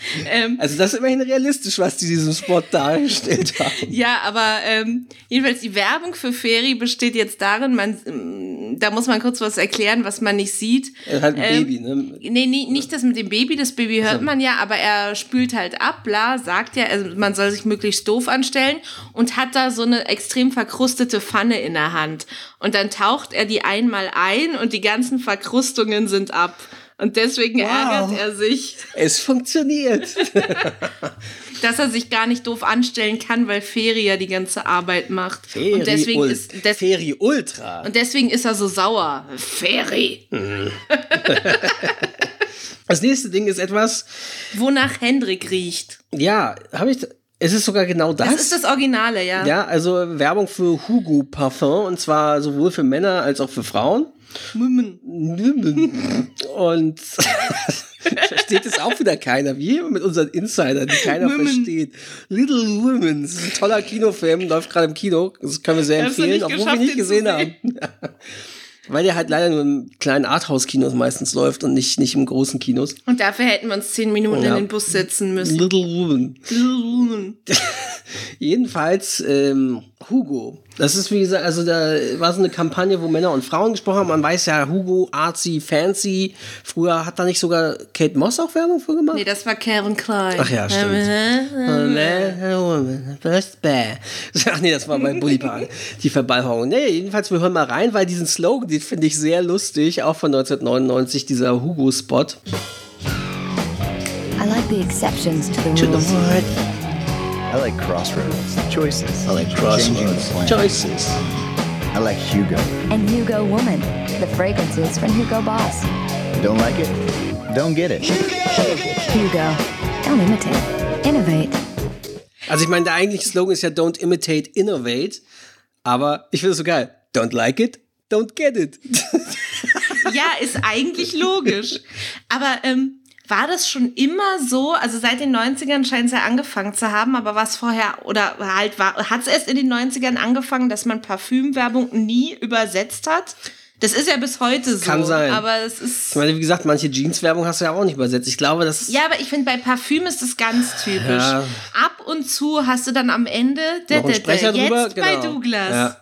ähm, Also das ist immerhin realistisch, was die diesem Spot dargestellt haben. Ja, aber ähm, jedenfalls die Werbung für Feri besteht jetzt darin, man, ähm, da muss man kurz was erklären, was man nicht sieht. Er hat ein Ähm, Baby, ne? Nee, nee, nicht das mit dem Baby, das Baby hört So. man ja, aber er spült halt ab, bla, sagt ja, also man soll sich möglichst doof anstellen und hat da so eine extrem verkrustete Pfanne in der Hand. Und dann taucht er die einmal ein und die ganzen Verkrustungen sind ab. Und deswegen Wow. ärgert er sich, Es funktioniert. dass er sich gar nicht doof anstellen kann, weil Feri ja die ganze Arbeit macht. Feri und deswegen Ul- ist des Feri Ultra. und deswegen ist er so sauer. Feri. Mhm. Das nächste Ding ist etwas, Wonach Hendrik riecht. ja, habe ich. Es ist sogar genau das. Das ist das Originale, ja. Ja, also Werbung für Hugo Parfum und zwar sowohl für Männer als auch für Frauen. Mümmen. Mümmen. Und versteht es auch wieder keiner, wie immer mit unseren Insidern, die keiner Mümmen. versteht. Little Women, das ist ein toller Kinofilm, läuft gerade im Kino, das können wir sehr Hast du empfehlen, obwohl wir geschafft, nicht gesehen haben. Weil der halt leider nur in kleinen Arthouse-Kinos meistens läuft und nicht, nicht im großen Kinos. Und dafür hätten wir uns zehn Minuten Ja. in den Bus setzen müssen. Little Woman. Little Woman. Jedenfalls ähm, Hugo. Das ist wie gesagt, also da war so eine Kampagne, wo Männer und Frauen gesprochen haben. Man weiß ja, Hugo, artsy, fancy. Früher hat da nicht sogar Kate Moss auch Werbung für gemacht? Nee, das war Calvin Klein. Ach ja, stimmt. First Bear. Ach nee, das war bei Bully Park. Die Verballhorung. Nee, jedenfalls, wir hören mal rein, weil diesen Slogan, den finde ich sehr lustig, auch von 1999, dieser Hugo-Spot. I like the exceptions To the rules. I like crossroads, choices. I like Crossroads, choices. I like Hugo. And Hugo Woman, the fragrances from Hugo Boss. Don't like it? Don't get it. Hugo, don't imitate, innovate. Also ich meine, der eigentliche Slogan ist ja Don't imitate, innovate. Aber ich finde es so geil. Don't like it, don't get it. Ja, ist eigentlich logisch. Aber ähm, war das schon immer so? Also seit den 90ern scheint es ja angefangen zu haben, aber was vorher, oder halt war, hat es erst in den 90ern angefangen, dass man Parfümwerbung nie übersetzt hat? Das ist ja bis heute so. Kann sein. Aber es ist. Ich meine, wie gesagt, manche Jeans-Werbung hast du ja auch nicht übersetzt. Ich glaube, das Ja, aber ich finde, bei Parfüm ist das ganz typisch. Ja. Ab und zu hast du dann am Ende noch ein Sprecher jetzt drüber. bei Genau. Douglas. Ja.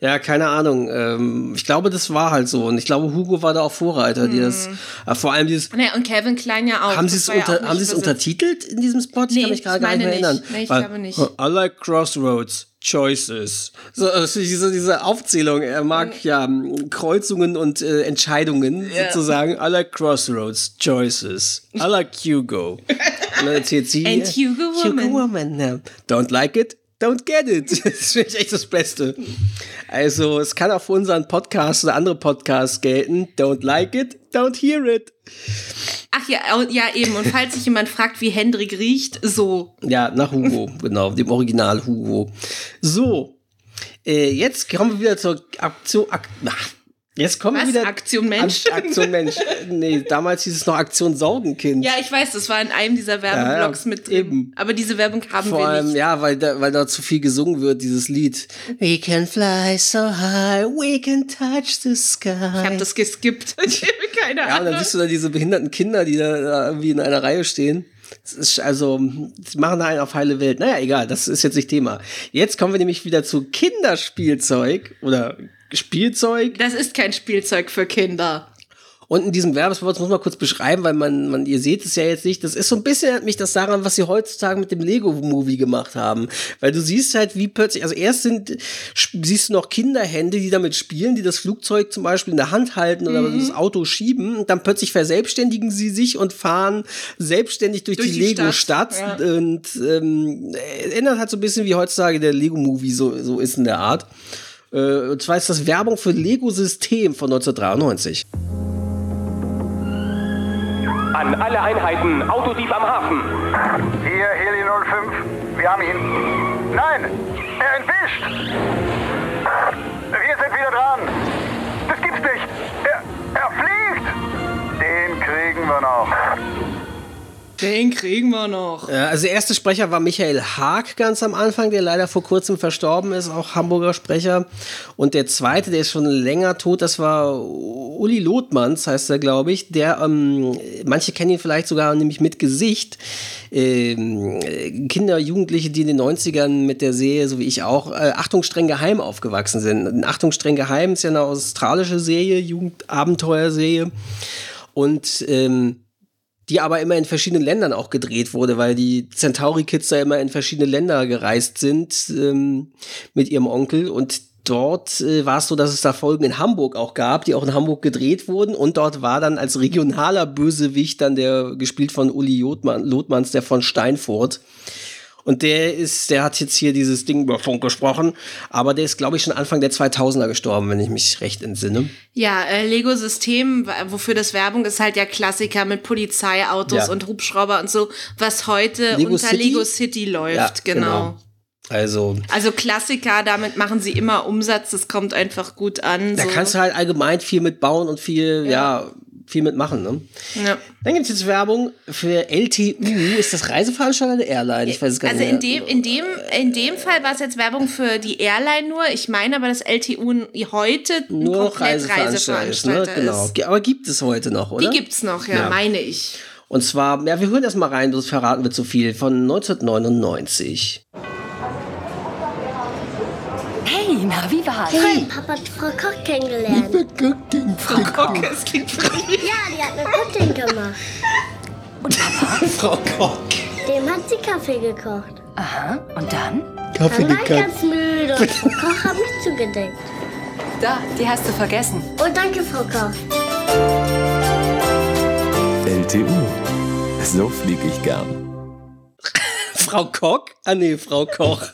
ja, keine Ahnung. Ähm, ich glaube, das war halt so. Und ich glaube, Hugo war da auch Vorreiter, die das, äh, vor allem dieses, Naja, und Calvin Klein ja auch. haben sie es unter, haben untertitelt in diesem Spot? Ich Nee, kann mich gerade ich gar nicht mehr erinnern. Nee, ich Weil, glaube nicht. I like Crossroads, Choices. So, diese, diese Aufzählung, er mag ja ähm, Kreuzungen und äh, Entscheidungen Ja. sozusagen. I like Crossroads, Choices. I like Hugo. sie. And Hugo Woman. Hugo Woman. Don't like it, don't get it. Das finde ich echt das Beste. Also, es kann auch für unseren Podcast oder andere Podcasts gelten. Don't like it, don't hear it. Ach ja, ja eben. Und falls sich jemand fragt, wie Hendrik riecht, so. Ja, nach Hugo, genau, dem Original Hugo. So, äh, jetzt kommen wir wieder zur Aktion. Ak ach, jetzt kommen Was? wieder. Aktion Mensch? Ak Aktion Mensch. Nee, damals hieß es noch Aktion Sorgenkind. Ja, ich weiß, das war in einem dieser Werbeblocks Ja, mit drin. Aber diese Werbung haben Vor wir allem, nicht. ja, weil da, weil da zu viel gesungen wird, dieses Lied. We can fly so high, we can touch the sky. Ich habe das geskippt. Ich habe keine Ja, und Ahnung. dann siehst du da diese behinderten Kinder, die da, da irgendwie in einer Reihe stehen. Das ist also, die machen da einen auf heile Welt. Naja, egal, das ist jetzt nicht Thema. Jetzt kommen wir nämlich wieder zu Kinderspielzeug oder Spielzeug. Das ist kein Spielzeug für Kinder. Und in diesem Werbespot, muss man kurz beschreiben, weil man, man, ihr seht es ja jetzt nicht, das ist so ein bisschen erinnert mich das daran, was sie heutzutage mit dem Lego-Movie gemacht haben. Weil du siehst halt, wie plötzlich, also erst sind, siehst du noch Kinderhände, die damit spielen, die das Flugzeug zum Beispiel in der Hand halten oder Mhm. das Auto schieben. Und dann plötzlich verselbstständigen sie sich und fahren selbstständig durch, Durch die, die Lego-Stadt. Stadt, ja. Und ähm, erinnert halt so ein bisschen, wie heutzutage der Lego-Movie so, so ist in der Art. Äh, Und zwar ist das Werbung für Lego-System von 1993. An alle Einheiten, Autodieb am Hafen. Hier, Heli 05. Wir haben ihn. Nein! Er entwischt! Den kriegen wir noch. Ja, also der erste Sprecher war Michael Haag ganz am Anfang, der leider vor kurzem verstorben ist, auch Hamburger Sprecher. Und der zweite, der ist schon länger tot, das war Uli Lothmanns, heißt er, glaube ich. Der, ähm, manche kennen ihn vielleicht sogar nämlich mit Gesicht. Ähm, Kinder, Jugendliche, die in den 90ern mit der Serie, so wie ich auch, äh, Achtung streng geheim aufgewachsen sind. Achtung streng geheim ist ja eine australische Serie, Jugendabenteuerserie. Und ähm, die aber immer in verschiedenen Ländern auch gedreht wurde, weil die Centauri Kids da immer in verschiedene Länder gereist sind ähm, mit ihrem Onkel und dort äh, war es so, dass es da Folgen in Hamburg auch gab, die auch in Hamburg gedreht wurden und dort war dann als regionaler Bösewicht dann der gespielt von Uli Lothmann, Lothmanns, der von Steinfurt. Und der ist, der hat jetzt hier dieses Ding über Funk gesprochen, aber der ist, glaube ich, schon Anfang der 2000er gestorben, wenn ich mich recht entsinne. Ja, äh, Lego System, wofür das Werbung ist, halt ja Klassiker mit Polizeiautos Ja. und Hubschrauber und so, was heute Lego unter City? Lego City läuft, Ja, genau. genau. Also, Also Klassiker, damit machen sie immer Umsatz, das kommt einfach gut an. da so. kannst du halt allgemein viel mitbauen und viel, ja, viel mitmachen, ne? ja. Dann gibt es jetzt Werbung für LTU. Ist das Reiseveranstalter oder Airline? Ich weiß es gar Also nicht. in dem, in dem, in dem Fall war es jetzt Werbung für die Airline nur. Ich meine aber, dass LTU heute nur komplett Reiseveranstalter ist, ne? Reiseveranstalter Genau. ist. Aber gibt es heute noch, oder? Die gibt's noch, ja, meine ich. Und zwar, ja, wir hören erst mal rein, sonst verraten wir zu viel. Von 1999. Hey, na, wie war's? Hey, Papa hat Frau Koch kennengelernt. Frau Koch, es klingt Ja, die hat mir Pudding gemacht. Frau Koch. Dem hat sie Kaffee gekocht. Aha, und dann? Kaffee Dann war ich gekocht. ganz müde und Frau Koch hat mich zugedeckt. Da, die hast du vergessen. Oh, danke, Frau Koch. LTU. So fliege ich gern. Frau Koch? Ah, nee, Frau Koch.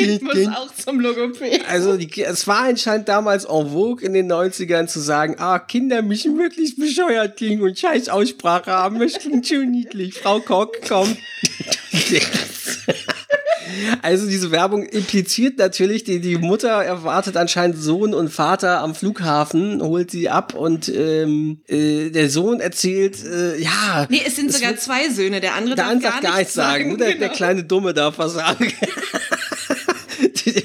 Dieses Kind muss auch zum Logopäden. Also, die, es war anscheinend damals en vogue in den 90ern zu sagen, ah, Kinder müssen wirklich bescheuert klingen und scheiß Aussprache haben. Das klingt schön niedlich. Frau Koch, komm. Also diese Werbung impliziert natürlich, die, die Mutter erwartet anscheinend Sohn und Vater am Flughafen, holt sie ab und ähm, äh, der Sohn erzählt, äh, ja. Nee, es sind es sogar zwei Söhne. Der andere der darf andere gar, darf gar nichts sagen, nur der, der genau. kleine Dumme darf was sagen.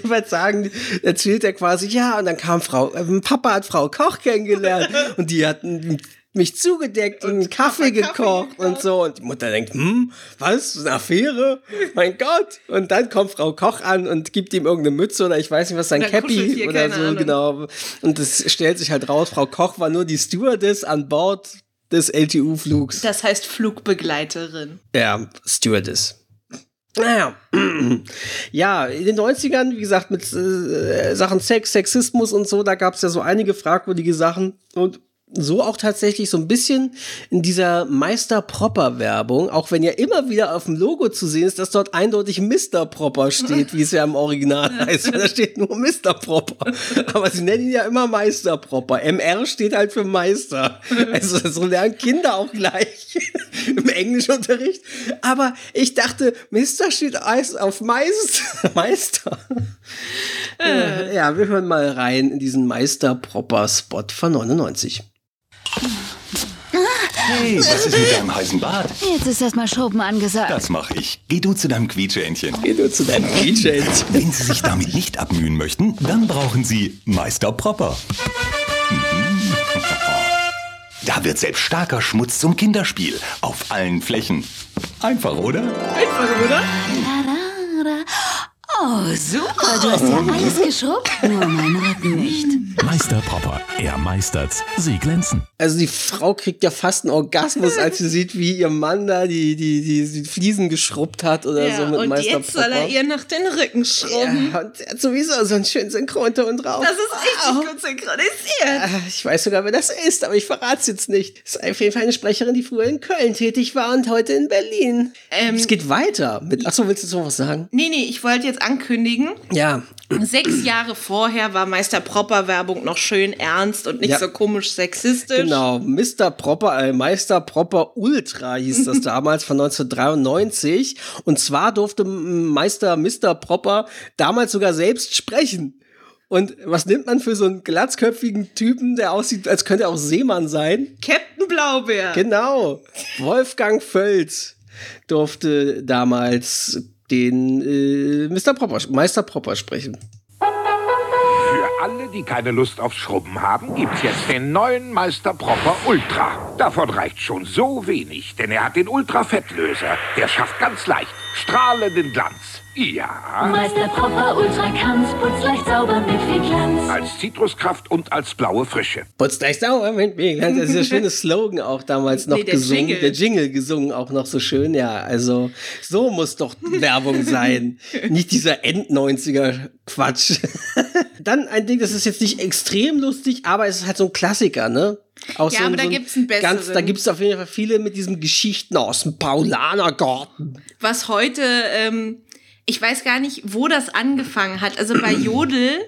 Jeweils sagen, erzählt er quasi, ja, und dann kam Frau, äh, Papa hat Frau Koch kennengelernt und die hatten mich zugedeckt und, einen Kaffee, gekocht und so. Und die Mutter denkt, hm, was? Eine Affäre? Mein Gott. Und dann kommt Frau Koch an und gibt ihm irgendeine Mütze oder ich weiß nicht was, sein Cappy oder so, Ahnung. genau. Und es stellt sich halt raus, Frau Koch war nur die Stewardess an Bord des LTU-Flugs. Das heißt Flugbegleiterin. Ja, Stewardess. Naja, ja, in den 90ern, wie gesagt, mit äh, Sachen Sex, Sexismus und so, da gab es ja so einige fragwürdige Sachen. Und so auch tatsächlich so ein bisschen in dieser Meister Propper Werbung, auch wenn ja immer wieder auf dem Logo zu sehen ist, dass dort eindeutig Mr. Propper steht, wie es ja im Original heißt. Da steht nur Mr. Propper. Aber sie nennen ihn ja immer Meister Propper. MR steht halt für Meister. Also so lernen Kinder auch gleich im Englischunterricht. Aber ich dachte, Mr. steht auf Meister. Meister. Äh, Ja, wir hören mal rein in diesen Meister Propper Spot von 99. Hey, was ist mit deinem heißen Bad? Jetzt ist erstmal Schrubben angesagt. Das mache ich. Geh du zu deinem Quietscheentchen. Geh du zu deinem Quietscheentchen. Wenn Sie sich damit nicht abmühen möchten, dann brauchen Sie Meister Propper. Mhm. Da wird selbst starker Schmutz zum Kinderspiel. Auf allen Flächen. Einfach, oder? Einfach, oder? Oh, super. Du hast ja alles geschrubbt, nur meinen Rücken nicht. Meister Propper, er meistert's, sie glänzen. Also die Frau kriegt ja fast einen Orgasmus, als sie sieht, wie ihr Mann da die, die, die, die Fliesen geschrubbt hat oder Ja, so mit und Meister jetzt soll er ihr nach den Rücken schrubben. Ja, und er hat sowieso so einen schönen Synchronton drauf. Das ist richtig gut synchronisiert. Ah, Ich weiß sogar, wer das ist, aber ich verrate es jetzt nicht. Das ist auf jeden Fall eine Sprecherin, die früher in Köln tätig war und heute in Berlin. Ähm, es geht weiter. Mit, achso, willst du so was sagen? Nee, nee, ich wollte jetzt ankündigen. Ja. Sechs Jahre vorher war Meister Propper Werbung noch schön ernst und nicht Ja. so komisch sexistisch. Genau, Mr. Propper, äh, Meister Propper Ultra hieß das damals von 1993. Und zwar durfte Meister Mr. Propper damals sogar selbst sprechen. Und was nimmt man für so einen glatzköpfigen Typen, der aussieht, als könnte er auch Seemann sein? Captain Blaubeer. Genau. Wolfgang Völz durfte damals den äh, Mr. Propper, Meister Propper sprechen. Für alle, die keine Lust aufs Schrubben haben, gibt's jetzt den neuen Meister Propper Ultra. Davon reicht schon so wenig, denn er hat den Ultra-Fettlöser. Der schafft ganz leicht strahlenden Glanz. Ja. Meister Propper Ultra Kanz putzt leicht sauber mit viel Glanz. Als Zitruskraft und als blaue Frische. Putzt euch sauber mit mir. Das ist der schöne Slogan auch damals noch Nee, der gesungen. Jingle. Der Jingle gesungen auch noch so schön. Ja, also so muss doch Werbung sein. Nicht dieser End-90er Quatsch. Dann ein Ding, das ist jetzt nicht extrem lustig, aber es ist halt so ein Klassiker, ne? Auch Ja, so ein- aber da so ein gibt's einen Ganz, da besseren. gibt es auf jeden Fall viele mit diesen Geschichten aus dem Paulanergarten. Was heute, ähm, ich weiß gar nicht, wo das angefangen hat. Also bei Jodel,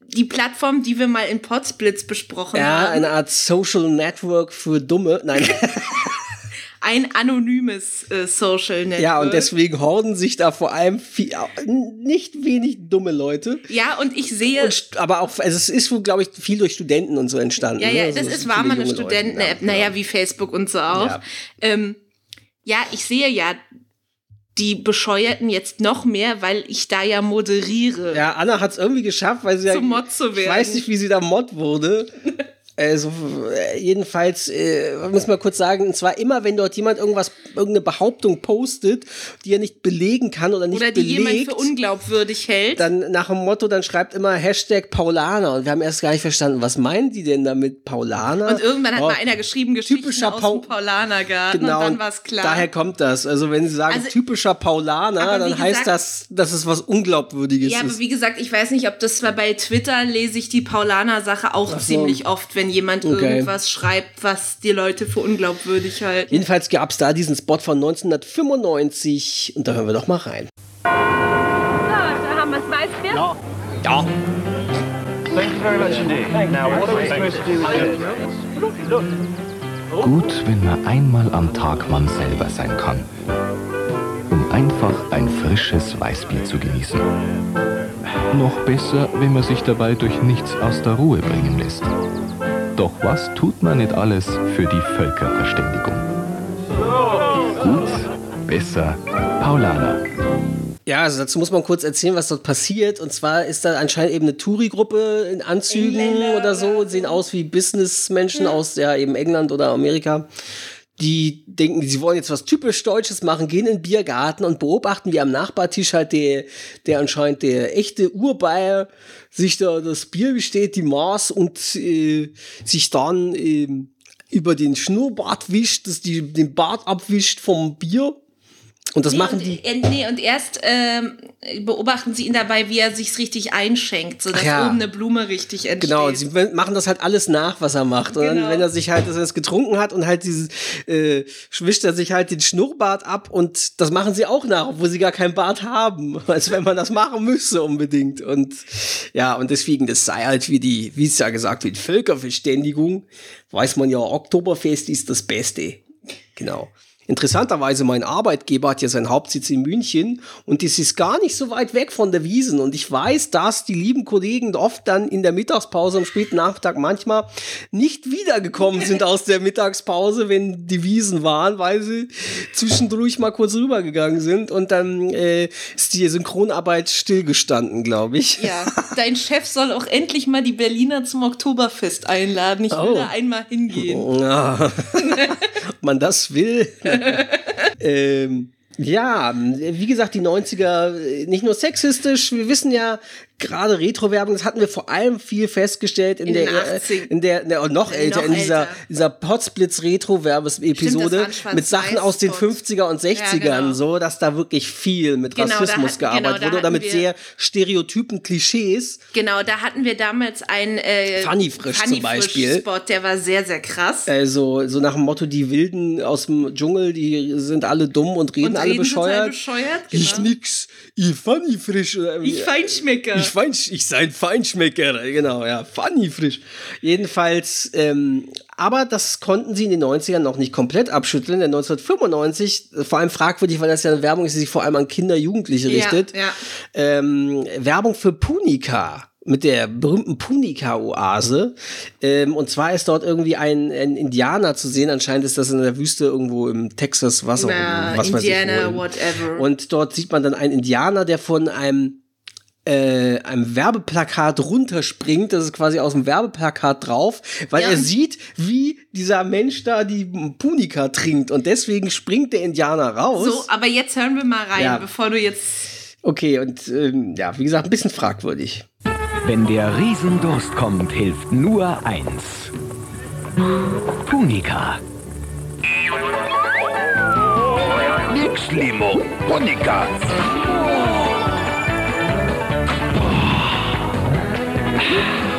die Plattform, die wir mal in Potsblitz besprochen Ja, haben. eine Art Social Network für Dumme. Nein. ein anonymes äh, Social Network. Ja, und deswegen horden sich da vor allem viel, nicht wenig dumme Leute. Ja, und ich sehe. Und, aber auch, also es ist wohl, glaube ich, viel durch Studenten und so entstanden. Ja, ja, ne? Also das ist war mal eine Studenten-App, naja, wie Facebook und so auch. Ja. Ähm, ja, ich sehe ja die Bescheuerten jetzt noch mehr, weil ich da ja moderiere. Ja, Anna hat es irgendwie geschafft, weil sie ja. Zum Mod zu Ich werden. weiß nicht, wie sie da Mod wurde. Also, äh, jedenfalls, äh, muss man kurz sagen, und zwar immer, wenn dort jemand irgendwas, irgendeine Behauptung postet, die er nicht belegen kann oder nicht Oder die belegt, jemand für unglaubwürdig hält. dann nach dem Motto, dann schreibt immer Hashtag Paulaner. Und wir haben erst gar nicht verstanden, was meinen die denn damit Paulaner? Und irgendwann hat Oh, mal einer geschrieben, Geschichten typischer aus Pau- dem Paulanergarten Genau, und dann war es klar. daher kommt das. Also wenn sie sagen Also- typischer Paulaner, dann heißt gesagt- das, dass es was Unglaubwürdiges ja, aber ist. wie gesagt, ich weiß nicht, ob das zwar bei Twitter lese ich die Paulaner-Sache auch so. ziemlich oft, wenn jemand Okay. irgendwas schreibt, was die Leute für unglaubwürdig halten. Jedenfalls gab es da diesen Spot von 1995 und da hören wir doch mal rein. So, da haben wir das Weißbier. Ja. Thank you very much indeed. Now, what are we supposed to do with this? Gut, wenn man einmal am Tag man selber sein kann. Um einfach ein frisches Weißbier zu genießen. Noch besser, wenn man sich dabei durch nichts aus der Ruhe bringen lässt. Doch was tut man nicht alles für die Völkerverständigung? Gut, besser, Paulaner. Ja, also dazu muss man kurz erzählen, was dort passiert. Und zwar ist da anscheinend eben eine Touri-Gruppe in Anzügen oder so, und sehen aus wie Businessmenschen aus ja eben England oder Amerika. Die denken, sie wollen jetzt was typisch Deutsches machen, gehen in den Biergarten und beobachten, wie am Nachbartisch halt der, der anscheinend der echte Urbayer sich da das Bier besteht, die Maß und äh, sich dann ähm, über den Schnurrbart wischt, das die, den Bart abwischt vom Bier. Und das nee, machen und, die. äh, nee, und erst ähm, beobachten sie ihn dabei, wie er sich's richtig einschenkt, sodass Ach ja. oben eine Blume richtig entsteht. Genau, und sie machen das halt alles nach, was er macht. Und dann, Genau. wenn er sich halt, dass er es getrunken hat und halt dieses, äh, wischt er sich halt den Schnurrbart ab und das machen sie auch nach, obwohl sie gar keinen Bart haben. Als wenn man das machen müsste unbedingt. Und ja, und deswegen, das sei halt wie die, wie es ja gesagt wird, Völkerverständigung, weiß man ja, Oktoberfest ist das Beste. Genau. Interessanterweise, mein Arbeitgeber hat ja seinen Hauptsitz in München und das ist gar nicht so weit weg von der Wiesen. Und ich weiß, dass die lieben Kollegen oft dann in der Mittagspause am späten Nachmittag manchmal nicht wiedergekommen sind aus der Mittagspause, wenn die Wiesen waren, weil sie zwischendurch mal kurz rübergegangen sind und dann äh, ist die Synchronarbeit stillgestanden, glaube ich. Ja, dein Chef soll auch endlich mal die Berliner zum Oktoberfest einladen. Ich will Oh. da einmal hingehen. Ja. Ob man das will. ähm, ja, wie gesagt, die 90er, äh, nicht nur sexistisch, wir wissen ja, gerade Retro-Werbung, das hatten wir vor allem viel festgestellt in, In der, äh, 80ern. in der, ne, noch Äh, älter, noch in dieser, älter. dieser Potsblitz Stimmt, Retro-Werbes-Episode das war ein mit Sachen aus den Schwarz-Weiß-Spot. 50er und 60ern, Ja, genau. so, dass da wirklich viel mit Genau, Rassismus hatten- gearbeitet genau, wurde oder mit sehr stereotypen Klischees. Genau, da hatten wir damals einen äh, Funny Frisch zum Funny Beispiel. Spot, der war sehr, sehr krass. Also, so nach dem Motto, die Wilden aus dem Dschungel, die sind alle dumm und reden Und alle reden bescheuert. bescheuert, Ich genau. nix, ich funny frisch. oder- Ich Feinschmecker. Ich, fein, ich sei ein Feinschmecker, genau, ja, funny frisch. Jedenfalls, ähm, aber das konnten sie in den 90ern noch nicht komplett abschütteln, denn 1995, äh, vor allem fragwürdig, weil das ja eine Werbung ist, die sich vor allem an Kinder, Jugendliche Ja, richtet, ja. Ähm, Werbung für Punika. mit der berühmten Punika-Oase. Ähm, und zwar ist dort irgendwie ein, ein Indianer zu sehen. Anscheinend ist das in der Wüste irgendwo im Texas, was auch was Indiana, weiß ich whatever. Und dort sieht man dann einen Indianer, der von einem äh, einem Werbeplakat runterspringt, das ist quasi aus dem Werbeplakat drauf, weil Ja. er sieht, wie dieser Mensch da die Punika trinkt und deswegen springt der Indianer raus. So, aber jetzt hören wir mal rein, Ja. bevor du jetzt. Okay, und ähm, ja, wie gesagt, ein bisschen fragwürdig. Wenn der Riesendurst kommt, hilft nur eins. Punika. Nix Limo, Punika.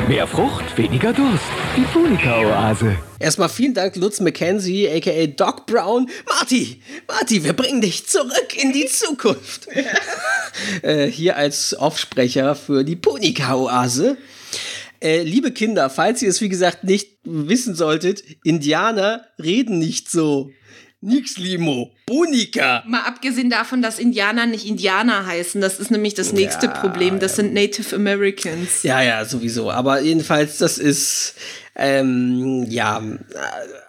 Mehr Frucht, weniger Durst. Die Punika-Oase. Erstmal vielen Dank, Lutz McKenzie, aka Doc Brown. Marty, Marty, wir bringen dich zurück in die Zukunft. äh, hier als Aufsprecher für die Punika-Oase. Äh, liebe Kinder, falls ihr es wie gesagt nicht wissen solltet, Indianer reden nicht so. Nix Limo, Punika. Mal abgesehen davon, dass Indianer nicht Indianer heißen, das ist nämlich das nächste Ja, Problem. Das sind Native Americans. Ja, ja, sowieso. Aber jedenfalls, das ist, ähm, ja.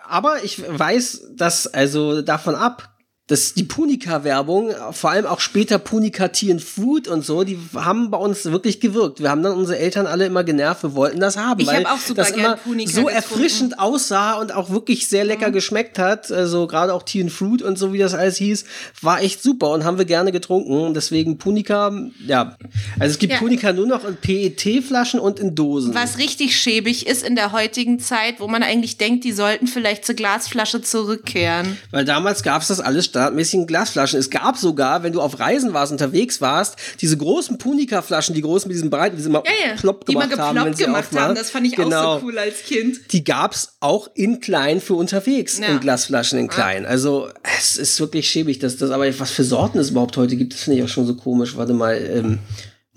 Aber ich weiß, dass, also davon ab, dass die Punika-Werbung, vor allem auch später Punika Tea and Food und so, die haben bei uns wirklich gewirkt. Wir haben dann unsere Eltern alle immer genervt, wir wollten das haben, Ich weil hab auch super das immer Punika so getrunken. erfrischend aussah und auch wirklich sehr lecker geschmeckt hat. Also gerade auch Tea and Fruit und so, wie das alles hieß, war echt super und haben wir gerne getrunken. Deswegen Punika, ja. Also es gibt Ja. Punika nur noch in PET-Flaschen und in Dosen. Was richtig schäbig ist in der heutigen Zeit, wo man eigentlich denkt, die sollten vielleicht zur Glasflasche zurückkehren. Weil damals gab es das alles standardmäßig in Glasflaschen. Es gab sogar, wenn du auf Reisen warst, unterwegs warst, diese großen Punika-Flaschen, die großen mit diesen breiten, die sie mal Ja, ja. plopp die mal gemacht haben. wenn geploppt sie gemacht haben. Das fand ich genau. auch so cool als Kind. Die gab's auch in klein für unterwegs, Ja. in Glasflaschen in klein. Also es ist wirklich schäbig, dass das, aber was für Sorten es überhaupt heute gibt, das finde ich auch schon so komisch. Warte mal, ähm,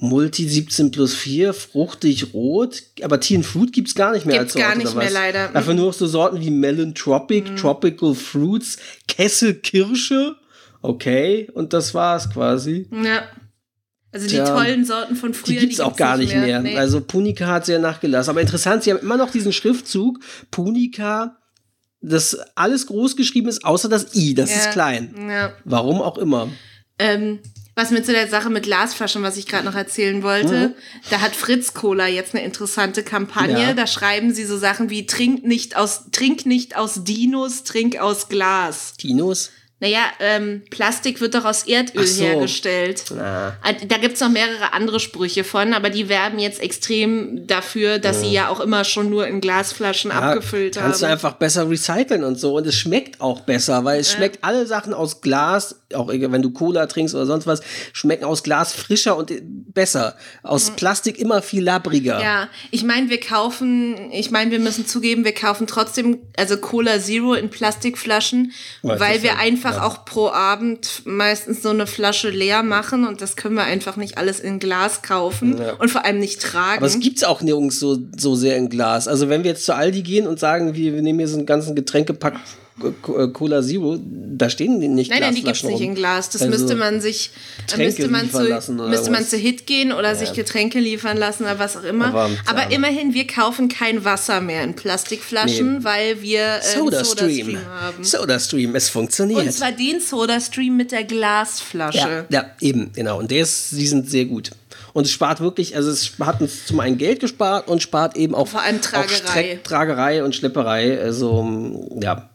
Multi 17 plus 4, fruchtig rot, aber Tea and Fruit gibt's gar nicht mehr Gibt's als Sorte, gar nicht mehr, leider. Dafür nur noch so Sorten wie Melon Tropic, Tropical Fruits, Kessel Kirsche, okay, und das war's quasi. Ja. Also die Tja, tollen Sorten von Die früher, gibt's auch gar nicht mehr. Nee. Also Punika hat sehr nachgelassen. Aber interessant, sie haben immer noch diesen Schriftzug Punika, das alles groß geschrieben ist, außer das I, das Ja. ist klein. Ja. Warum auch immer. Ähm, was mit zu der Sache mit Glasflaschen, was ich gerade noch erzählen wollte, Mhm. da hat Fritz Cola jetzt eine interessante Kampagne. Ja. Da schreiben sie so Sachen wie trink nicht aus, trink nicht aus Dinos, trink aus Glas. Dinos? Naja, ähm, Plastik wird doch aus Erdöl so. hergestellt. Na. Äh, Da gibt's noch mehrere andere Sprüche von, aber die werben jetzt extrem dafür, dass Ja. sie ja auch immer schon nur in Glasflaschen Ja, abgefüllt kannst haben. du einfach besser recyceln und so. Und es schmeckt auch besser, weil es Ja. schmeckt alle Sachen aus Glas, auch wenn du Cola trinkst oder sonst was, schmecken aus Glas frischer und äh, besser. Aus Plastik immer viel labriger. Mhm. Ja, ich meine, wir kaufen, ich meine, wir müssen zugeben, wir kaufen trotzdem, also Cola Zero in Plastikflaschen, Weil wir ja- einfach ja. auch pro Abend meistens so eine Flasche leer machen und das können wir einfach nicht alles in Glas kaufen Ja. und vor allem nicht tragen. Aber es gibt's auch nirgends so, so sehr in Glas. Also wenn wir jetzt zu Aldi gehen und sagen, wir, wir nehmen hier so einen ganzen Getränkepack Cola Zero, da stehen die nicht Nein, nein, die gibt's Glasflaschen nicht in Glas. Das Also, müsste man sich, da Getränke müsste man zu, lassen müsste man zu Hit gehen oder Ja. sich Getränke liefern lassen oder was auch immer. Aber, Aber, immerhin, wir kaufen kein Wasser mehr in Plastikflaschen, Nee. weil wir äh, Soda Soda Stream. Stream haben. Soda Stream, es funktioniert. Und zwar den Soda Stream mit der Glasflasche. ja, ja, eben, genau. Und der ist, die sind sehr gut. Und es spart wirklich, also es hat uns zum einen Geld gespart und spart eben auch Vor allem auch Tragerei. Streck, Tragerei und Schlepperei. Also, ja.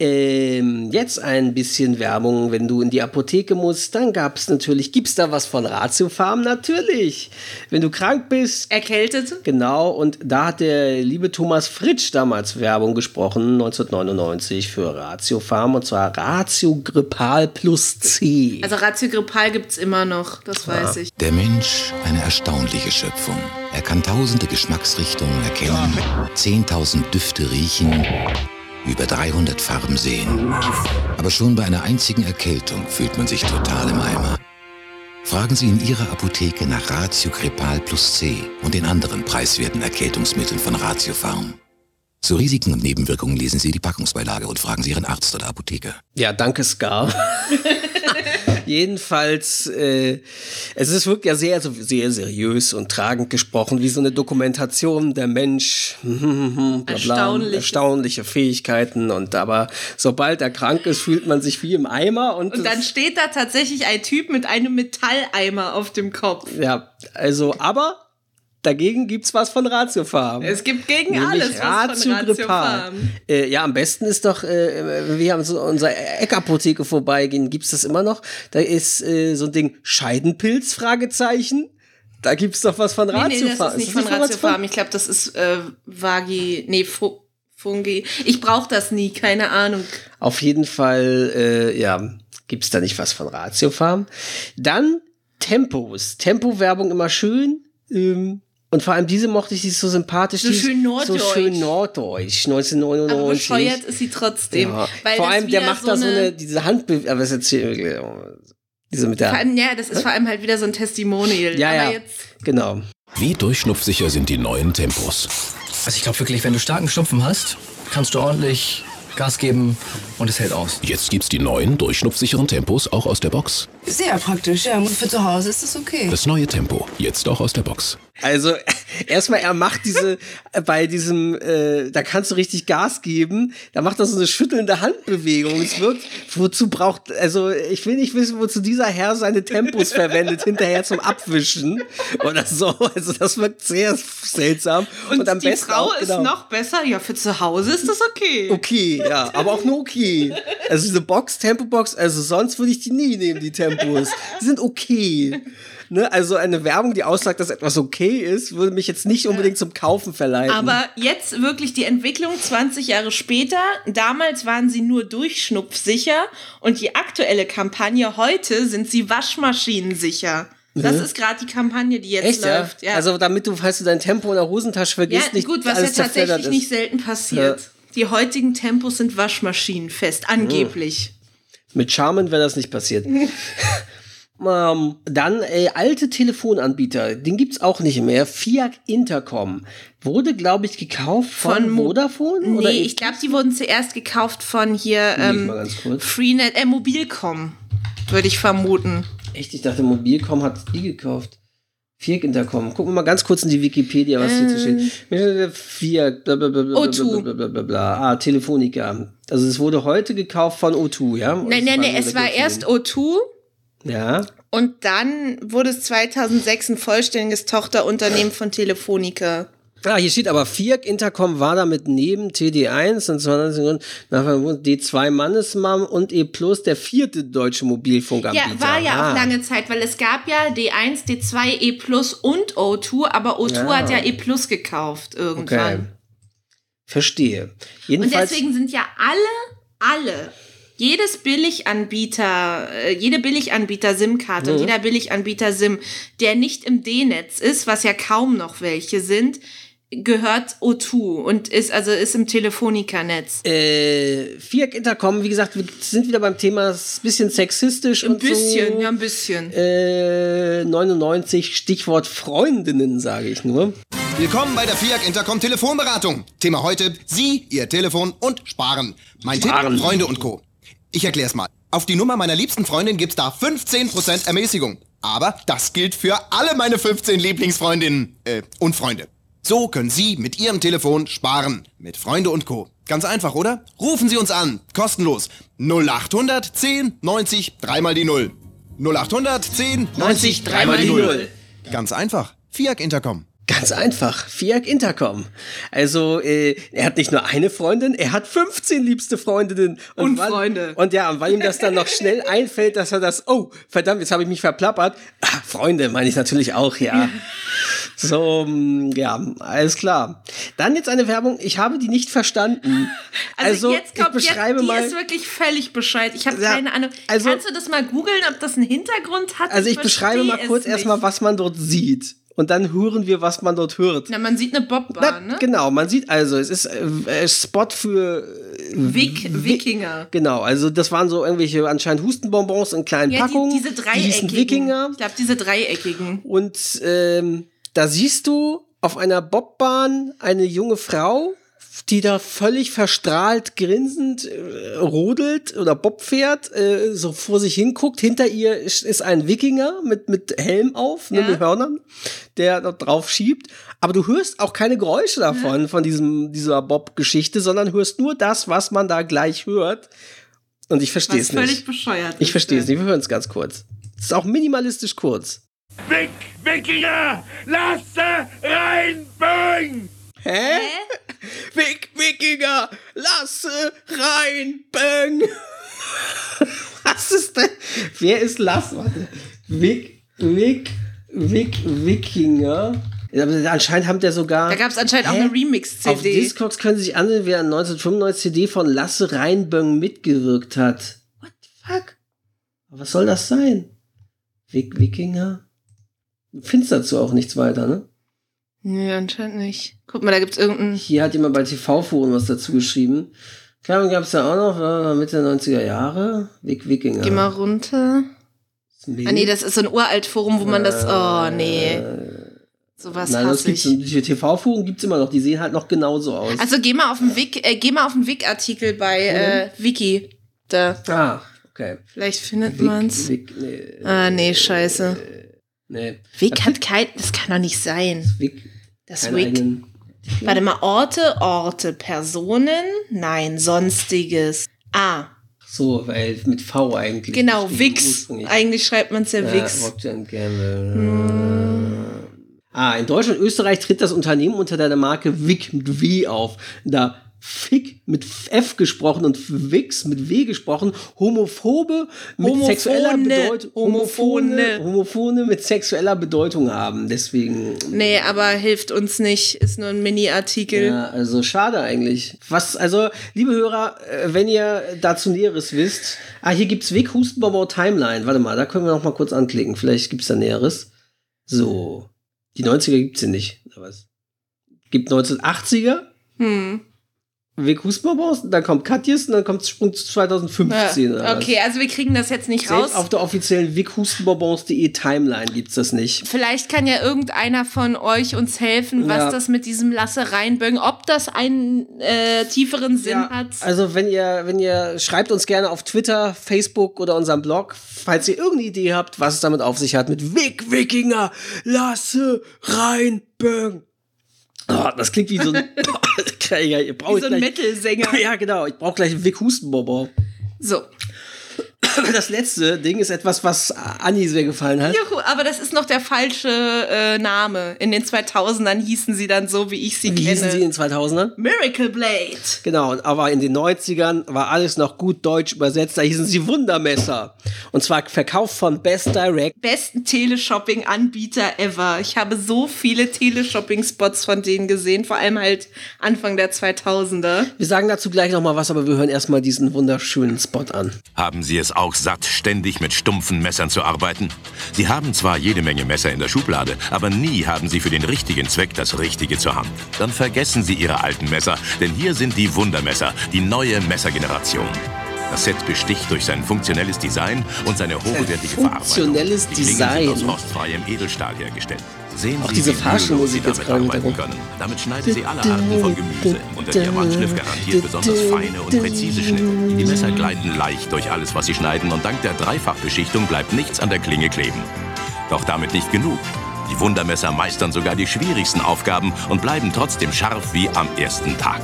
Ähm, jetzt ein bisschen Werbung. Wenn du in die Apotheke musst, dann gab es natürlich, gibt's da was von Ratio Farm? Natürlich. Wenn du krank bist. Erkältet? Genau. Und da hat der liebe Thomas Fritsch damals Werbung gesprochen, 1999 für Ratio Farm und zwar Ratio Grippal plus C. Also Ratio Grippal gibt's immer noch, das weiß ich. Der Mensch eine erstaunliche Schöpfung. Er kann tausende Geschmacksrichtungen erkennen, 10.000 Düfte riechen, über 300 Farben sehen. Aber schon bei einer einzigen Erkältung fühlt man sich total im Eimer. Fragen Sie in Ihrer Apotheke nach Ratio Crepal plus C und den anderen preiswerten Erkältungsmitteln von Ratio Farm. Zu Risiken und Nebenwirkungen lesen Sie die Packungsbeilage und fragen Sie Ihren Arzt oder Apotheker. Ja, danke, Scar. Jedenfalls, äh, es ist wirklich ja sehr, sehr seriös und tragend gesprochen, wie so eine Dokumentation der Mensch, bla bla, Erstaunlich. erstaunliche Fähigkeiten und aber sobald er krank ist, fühlt man sich wie im Eimer und, Und dann steht da tatsächlich ein Typ mit einem Metalleimer auf dem Kopf. ja, also, aber dagegen gibt's was von Ratiofarm. Es gibt gegen Nämlich alles was von Ratio. Farm. Äh, ja, am besten ist doch, äh, wir haben so unserer Eckapotheke vorbeigehen, gibt's das immer noch? Da ist äh, so ein Ding Scheidenpilz, Fragezeichen. Da gibt's doch was von Nee, nee, Ratiofarm. das ist nicht von was Ratio Farm. Ich glaube, das ist äh, Vagi, nee, Fu Fungi. Ich brauche das nie, keine Ahnung. Auf jeden Fall, äh, ja, gibt's da nicht was von Ratiofarm. Dann Tempos. Tempo-Werbung immer schön. Ähm, und vor allem diese mochte ich, die ist so sympathisch. So ist schön norddeutsch. So schön norddeutsch, 1999. Aber bescheuert ist sie trotzdem. Ja. Weil Vor allem, der macht da so eine, diese Handbewegung, aber das erzählt, diese mit der, Vor allem, ja, das ist vor allem halt wieder so ein Testimonial. ja, Aber ja, jetzt genau. Wie durchschnupfsicher sind die neuen Tempos? Also ich glaube wirklich, wenn du starken Schnupfen hast, kannst du ordentlich Gas geben und es hält aus. Jetzt gibt's die neuen durchschnupfsicheren Tempos auch aus der Box. Sehr praktisch, ja. Und für zu Hause ist das okay. Das neue Tempo, jetzt auch aus der Box. Also erstmal, er macht diese, bei diesem, äh, da kannst du richtig Gas geben, da macht er so eine schüttelnde Handbewegung. Es wirkt, wozu braucht, also ich will nicht wissen, wozu dieser Herr seine Tempos verwendet, hinterher zum Abwischen oder so. Also das wirkt sehr seltsam. Und, am die besten Frau auch, ist genau. noch besser. Ja, für zu Hause ist das okay. Okay, ja, aber auch nur okay. Also diese Box, Tempo-Box, also sonst würde ich die nie nehmen, die Tempos. Die sind okay. Ne? Also eine Werbung, die aussagt, dass etwas okay ist, würde mich jetzt nicht unbedingt zum Kaufen verleiten. Aber jetzt wirklich die Entwicklung 20 Jahre später. Damals waren sie nur durchschnupfsicher und die aktuelle Kampagne heute sind sie waschmaschinensicher. Das Mhm. ist gerade die Kampagne, die jetzt Echt, ja? läuft. Ja. Also damit du, falls du dein Tempo in der Hosentasche vergisst, ja, nicht gut, was ja tatsächlich nicht selten passiert. Ja. Die heutigen Tempos sind waschmaschinenfest, angeblich. Mit Charmen wäre das nicht passiert. ähm, dann äh, alte Telefonanbieter, den gibt's auch nicht mehr. Fiat Intercom wurde, glaube ich, gekauft von, Mo- Vodafone Nee, oder ich glaube, die wurden zuerst gekauft von hier ähm. Freenet, äh, Mobilcom, würde ich vermuten. Echt, ich dachte, Mobilcom hat die gekauft. Fiat Intercom. Gucken wir mal ganz kurz in die Wikipedia, was hier zu steht. Fiat, bla bla bla bla bla O2. bla bla bla bla. Ah, Telefonica. Also es wurde heute gekauft von O2, ja? Und Nein, nein, nein, es war erst O2 Ja. und dann wurde es 2006 ein vollständiges Tochterunternehmen von Telefonica. Ah, hier steht aber Fiat Intercom war damit neben TD1 und 20 Sekunden nach D2 Mannesmann und E Plus der vierte deutsche Mobilfunkanbieter. Ja, war ja Ah. auch lange Zeit, weil es gab ja D1, D2, E Plus und O2, aber O2 Ja. hat ja E Plus gekauft Okay. irgendwann. Verstehe. Und Jedenfalls. deswegen sind ja alle, alle, jedes Billiganbieter, äh, jede Billiganbieter SIM-Karte und Mhm. jeder Billiganbieter SIM, der nicht im D-Netz ist, was ja kaum noch welche sind, gehört O2 und ist also ist im Telefonica-Netz. äh, Fiat Intercom, wie gesagt, wir sind wieder beim Thema, ist ein bisschen sexistisch Ein und bisschen, so. ja, ein bisschen. Äh, 99, Stichwort Freundinnen, sage ich nur. Willkommen bei der FIAC Intercom Telefonberatung. Thema heute, Sie, Ihr Telefon und Sparen. Mein Sparen. Tipp, Freunde und Co. Ich erklär's mal. Auf die Nummer meiner liebsten Freundin gibt's da 15% Ermäßigung. Aber das gilt für alle meine 15 Lieblingsfreundinnen äh, und Freunde. So können Sie mit Ihrem Telefon sparen. Mit Freunde und Co. Ganz einfach, oder? Rufen Sie uns an. Kostenlos. 0800 10 90 dreimal die Null. 0800 10 90 dreimal die Null. Ganz einfach. FIAC Intercom. Ganz einfach, Fiat Intercom. Also, äh, er hat nicht nur eine Freundin, er hat 15 liebste Freundinnen. Und weil, Freunde. Und ja, und weil ihm das dann noch schnell einfällt, dass er das, oh, verdammt, jetzt habe ich mich verplappert. Ah, Freunde meine ich natürlich auch, ja. So, mm, ja, alles klar. Dann jetzt eine Werbung, ich habe die nicht verstanden. Also, jetzt kommt, ich beschreibe jetzt, die mal. ist wirklich völlig Bescheid. Ich habe Ja, keine Ahnung. also- Kannst du das mal googeln, ob das einen Hintergrund hat? Also ich beschreibe mal kurz erstmal, was man dort sieht. Und dann hören wir, was man dort hört. Na, man sieht eine Bobbahn, ne? Genau, man sieht also, es ist äh, äh, Spot für äh, Wik Wikinger. Genau, also das waren so irgendwelche anscheinend Hustenbonbons in kleinen Ja, die, Packungen. diese Die hießen dreieckigen. Wikinger. Ich glaube, diese dreieckigen. Und ähm, da siehst du auf einer Bobbahn eine junge Frau die da völlig verstrahlt grinsend äh, rodelt oder Bob fährt, äh, so vor sich hinguckt. Hinter ihr ist, ist ein Wikinger mit, mit Helm auf, ne, Ja. mit Hörnern, der da drauf schiebt. Aber du hörst auch keine Geräusche davon, von diesem, dieser Bob-Geschichte, sondern hörst nur das, was man da gleich hört. Und ich verstehe es völlig nicht. bescheuert Ich verstehe es ja. nicht. Wir hören es ganz kurz. Es ist auch minimalistisch kurz. Wick, Wikinger, lasse reinbögen! Hä? Wick, Wikinger, lasse rein, bang. Was ist denn? Wer ist Lass? Warte. Wick, Wick, Wick, Wikinger. Ja, aber anscheinend haben der sogar. Da gab es anscheinend auch Hä? eine Remix-CD. Auf Discogs können Sie sich ansehen, wer an 1995 CD von Lasse Reinböng mitgewirkt hat. What the fuck? Was soll das sein? Wick, Wikinger? Du findest dazu auch nichts weiter, ne? Nee, anscheinend nicht. Guck mal, da gibt's irgendeinen. Hier hat jemand bei TV-Foren was dazu geschrieben. Klar, gab es ja auch noch, äh, Mitte der 90er Jahre. Wick Wikinger. Geh mal runter. Ah nee, das ist so ein uralt Forum, wo man das. Oh nee. Sowas Nein, das gibt's, die TV-Foren gibt's immer noch, die sehen halt noch genauso aus. Also geh mal auf den Wik, äh, geh mal auf den Wik-Artikel bei äh, Wiki. Da. Ah, okay. Vielleicht findet man's. Wick, nee, Ah, nee, scheiße. Nee. Wik hat kein. Das kann doch nicht sein. Wick, Das eigenen- Warte mal, Orte, Orte, Personen? Nein, sonstiges. Ah, So, weil mit V eigentlich. genau, Wix. Eigentlich schreibt man es ja Ja, Wix. Gamble. Ah, in Deutschland und Österreich tritt das Unternehmen unter der Marke Wick mit W auf. Da Fick mit F gesprochen und Wix mit W gesprochen, homophobe mit Homophone, sexueller Bedeutung, Homophone. Homophone mit sexueller Bedeutung haben. Deswegen Nee, aber hilft uns nicht. Ist nur ein Mini-Artikel. Ja, also schade eigentlich. Was, also, liebe Hörer, äh, wenn ihr dazu Näheres wisst, ah, hier gibt's Weg Hustenbonbon Timeline. Warte mal, da können wir noch mal kurz anklicken. Vielleicht gibt's da Näheres. So. Die 90er gibt's hier nicht. Oder was? Gibt 1980er, Hm. Weg Hustenbonbons, dann kommt Katjes und dann kommt Sprung zu 2015. oder Ja. was? Okay, also wir kriegen das jetzt nicht Selbst raus. auf der offiziellen weghustenbonbons.de Timeline gibt's das nicht. Vielleicht kann ja irgendeiner von euch uns helfen, was Ja. das mit diesem Lasse reinbögen, ob das einen äh, tieferen Sinn hat. Also wenn ihr, wenn ihr, schreibt uns gerne auf Twitter, Facebook oder unserem Blog, falls ihr irgendeine Idee habt, was es damit auf sich hat mit Wick Wikinger, Lasse Reinböng. Oh, das klingt wie so ein, ja, ihr braucht Wie so ein Metal-Sänger. Ja, genau. Ich brauche gleich einen Wick Hustenbonbon. So. Das letzte Ding ist etwas, was Anni sehr gefallen hat. Juhu, aber das ist noch der falsche äh, Name. In den 2000ern hießen sie dann so, wie ich sie Wie kenne. hießen sie in den 2000ern? Miracle Blade. Genau, aber in den 90ern war alles noch gut deutsch übersetzt. Da hießen sie Wundermesser. Und zwar verkauft von Best Direct. Besten Teleshopping-Anbieter ever. Ich habe so viele Teleshopping-Spots von denen gesehen, vor allem halt Anfang der 2000er. Wir sagen dazu gleich noch mal was, aber wir hören erstmal diesen wunderschönen Spot an. Haben Sie es auch satt, ständig mit stumpfen Messern zu arbeiten? Sie haben zwar jede Menge Messer in der Schublade, aber nie haben Sie für den richtigen Zweck das Richtige zur Hand. Dann vergessen Sie Ihre alten Messer, denn hier sind die Wundermesser, die neue Messergeneration. Das Set besticht durch sein funktionelles Design und seine hochwertige funktionelles Verarbeitung. Die Klingen Design. sind aus rostfreiem Edelstahl hergestellt. Sehen Auch Sie, diese Fahrstuhlmusik Sie jetzt damit gerade arbeiten können. Damit schneiden Sie alle Arten von Gemüse und der Diamantschliff garantiert besonders feine und präzise Schnitte. Die Messer gleiten leicht durch alles, was sie schneiden und dank der Dreifachbeschichtung bleibt nichts an der Klinge kleben. Doch damit nicht genug. Die Wundermesser meistern sogar die schwierigsten Aufgaben und bleiben trotzdem scharf wie am ersten Tag.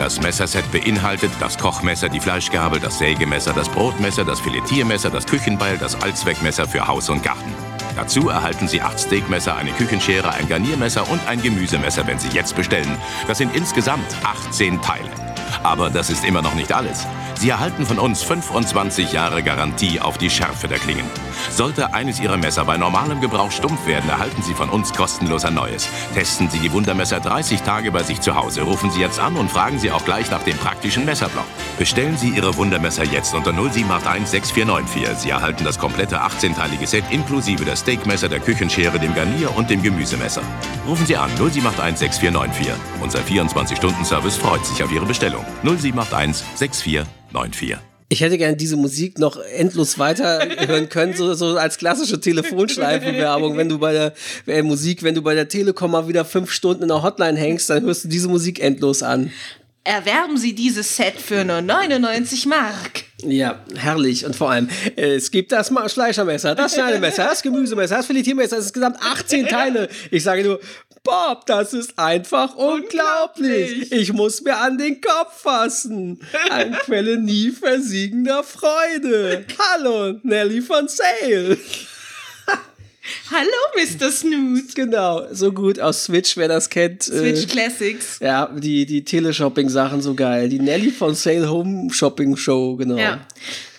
Das Messerset beinhaltet das Kochmesser, die Fleischgabel, das Sägemesser, das Brotmesser, das Filetiermesser, das Küchenbeil, das Allzweckmesser für Haus und Garten. Dazu erhalten Sie acht Steakmesser, eine Küchenschere, ein Garniermesser und ein Gemüsemesser, wenn Sie jetzt bestellen. Das sind insgesamt 18 Teile. Aber das ist immer noch nicht alles. Sie erhalten von uns 25 Jahre Garantie auf die Schärfe der Klingen. Sollte eines Ihrer Messer bei normalem Gebrauch stumpf werden, erhalten Sie von uns kostenlos ein neues. Testen Sie die Wundermesser 30 Tage bei sich zu Hause. Rufen Sie jetzt an und fragen Sie auch gleich nach dem praktischen Messerblock. Bestellen Sie Ihre Wundermesser jetzt unter 0781 6494. Sie erhalten das komplette 18-teilige Set inklusive der Steakmesser, der Küchenschere, dem Garnier und dem Gemüsemesser. Rufen Sie an 0781 6494. Unser 24-Stunden-Service freut sich auf Ihre Bestellung. 0781 6494. Ich hätte gerne diese Musik noch endlos weiter hören können, so, so als klassische Telefonschleifenwerbung. Wenn du bei der äh, Musik, wenn du bei der Telekom mal wieder fünf Stunden in der Hotline hängst, dann hörst du diese Musik endlos an. Erwerben Sie dieses Set für nur 99 Mark. Ja, herrlich. Und vor allem, äh, es gibt das Schleichermesser, das Schneidemesser, das Gemüsemesser, das Filetiermesser, das ist insgesamt 18 Teile. Ich sage nur, Bob, das ist einfach unglaublich. Ich muss mir an den Kopf fassen. Eine Quelle nie versiegender Freude. Hallo, Nelly von Sale. Hallo, Mr. Snoot. Genau, so gut aus Switch, wer das kennt. Switch äh, Classics. Ja, die, die Teleshopping-Sachen so geil. Die Nelly von Sale Home Shopping Show, genau. Ja.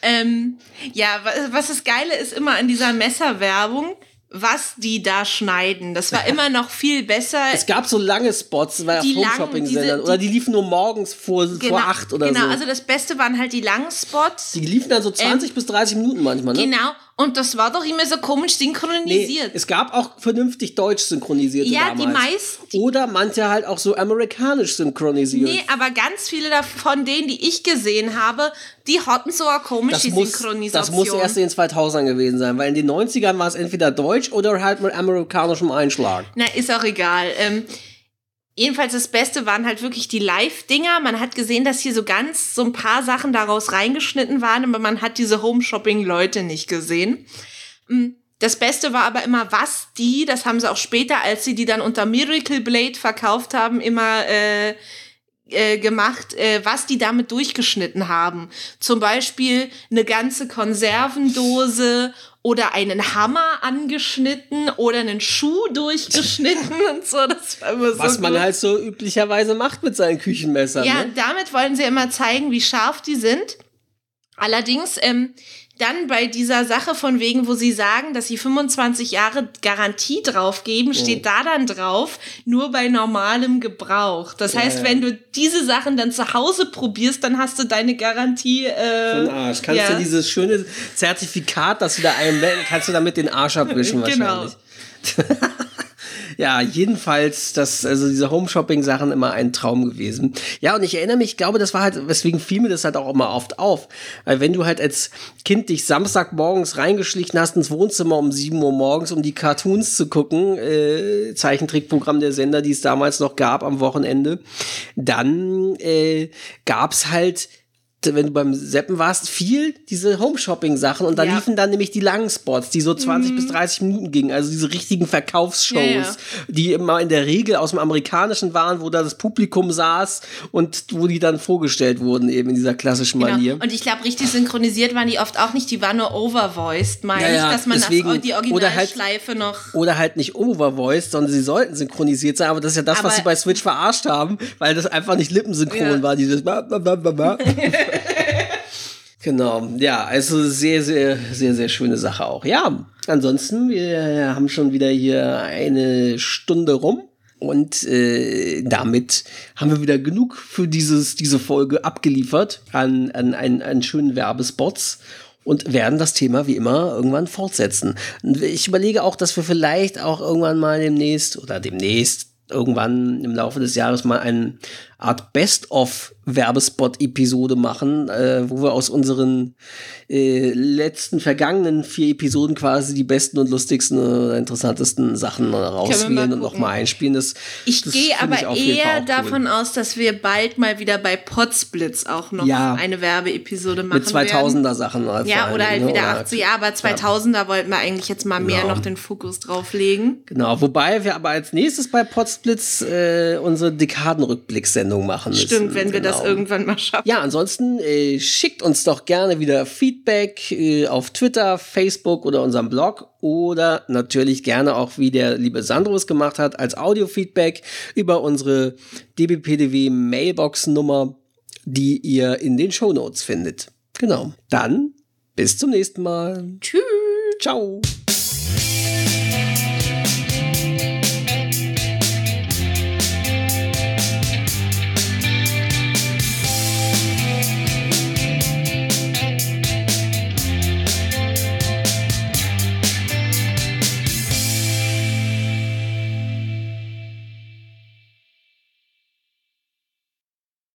Ähm, ja, wa- was das Geile ist immer an dieser Messerwerbung, was die da schneiden. Das war immer noch viel besser. Es gab so lange Spots bei Die Home langen, Shopping-Sendern. diese- Oder die liefen nur morgens vor, genau, vor acht oder genau, so. also das Beste waren halt die langen Spots. die liefen dann so 20 bis 30 Minuten manchmal, ne? Genau, und das war doch immer so komisch Nee, synchronisiert. es gab auch vernünftig deutsch synchronisierte Ja, die damals. meisten- Oder manche halt auch so amerikanisch synchronisiert. Nee, aber ganz viele davon, denen, die ich gesehen habe, die hatten so eine komische das muss, Synchronisation. das muss erst in den 2000ern gewesen sein, weil in den 90ern war es entweder deutsch oder halt mit amerikanischem Einschlag. Na, ist auch egal. Ähm, jedenfalls das Beste waren halt wirklich die Live-Dinger. Man hat gesehen, dass hier so ganz so ein paar Sachen daraus reingeschnitten waren, aber man hat diese Home-Shopping-Leute nicht gesehen. Mm, Das Beste war aber immer, was die, das haben sie auch später, als sie die dann unter Miracle Blade verkauft haben, immer äh, äh, gemacht, äh, was die damit durchgeschnitten haben. Zum Beispiel eine ganze Konservendose oder einen Hammer angeschnitten oder einen Schuh durchgeschnitten und so. Das war immer so Was man gut. halt so üblicherweise macht mit seinen Küchenmessern. Ja, ne? damit wollen sie immer zeigen, wie scharf die sind. Allerdings, ähm, dann bei dieser Sache von wegen, wo sie sagen, dass sie 25 Jahre Garantie draufgeben, steht da dann drauf, nur bei normalem Gebrauch. Das Ja, heißt, ja. wenn du diese Sachen dann zu Hause probierst, dann hast du deine Garantie. Äh, den Arsch. Kannst du dieses schöne Zertifikat, das du da einblenden, kannst du damit den Arsch abwischen Genau. Ja, jedenfalls, das, also diese Home-Shopping-Sachen immer ein Traum gewesen. Ja, und ich erinnere mich, ich glaube, das war halt, weswegen fiel mir das halt auch immer oft auf. Weil wenn du halt als Kind dich Samstagmorgens reingeschlichen hast ins Wohnzimmer um 7 Uhr morgens, um die Cartoons zu gucken, äh, Zeichentrickprogramm der Sender, die es damals noch gab am Wochenende, dann äh, gab's halt wenn du beim Seppen warst, viel diese Home-Shopping-Sachen und da Ja. liefen dann nämlich die langen Spots, die so 20 bis 30 Minuten gingen, also diese richtigen Verkaufsshows, Ja, ja. die immer in der Regel aus dem Amerikanischen waren, wo da das Publikum saß und wo die dann vorgestellt wurden, eben in dieser klassischen Manier. Genau. Und ich glaube, richtig synchronisiert waren die oft auch nicht, die waren nur overvoiced, meine ich, dass man deswegen- das, die oder halt- Originalschleife noch. Oder halt nicht overvoiced, sondern sie sollten synchronisiert sein, aber das ist ja das, was Aber- sie bei Switch verarscht haben, weil das einfach nicht lippensynchron war, dieses Genau, ja, also sehr, sehr, sehr, sehr schöne Sache auch. Ja, ansonsten, wir haben schon wieder hier eine Stunde rum. Und äh, damit haben wir wieder genug für dieses, diese Folge abgeliefert an, an, an, an schönen Werbespots und werden das Thema wie immer irgendwann fortsetzen. Ich überlege auch, dass wir vielleicht auch irgendwann mal demnächst oder demnächst irgendwann im Laufe des Jahres mal eine Art Best-of-Werbespot-Episode machen, äh, wo wir aus unseren äh, letzten vergangenen vier Episoden quasi die besten und lustigsten, äh, interessantesten Sachen äh, rauswählen und nochmal einspielen. Das, Ich das gehe aber ich eher cool. davon aus, dass wir bald mal wieder bei Potsblitz auch noch Ja. eine Werbeepisode machen mit 2000er Sachen. äh, vor Ja, oder halt wieder Oder- 80 Jahre, aber 2000er wollten wir eigentlich jetzt mal mehr Genau. noch den Fokus drauflegen. Genau, wobei wir aber als nächstes bei Potsblitz äh, unsere Dekadenrückblickssendung machen müssen. Stimmt, wenn wir das Genau. irgendwann mal schaffen. Ja, ansonsten äh, schickt uns doch gerne wieder Feedback äh, auf Twitter, Facebook oder unserem Blog oder natürlich gerne auch, wie der liebe Sandro es gemacht hat, als Audio-Feedback über unsere dbpdw Mailbox-Nummer, die ihr in den Shownotes findet. Genau. Dann bis zum nächsten Mal. Tschüss. Ciao.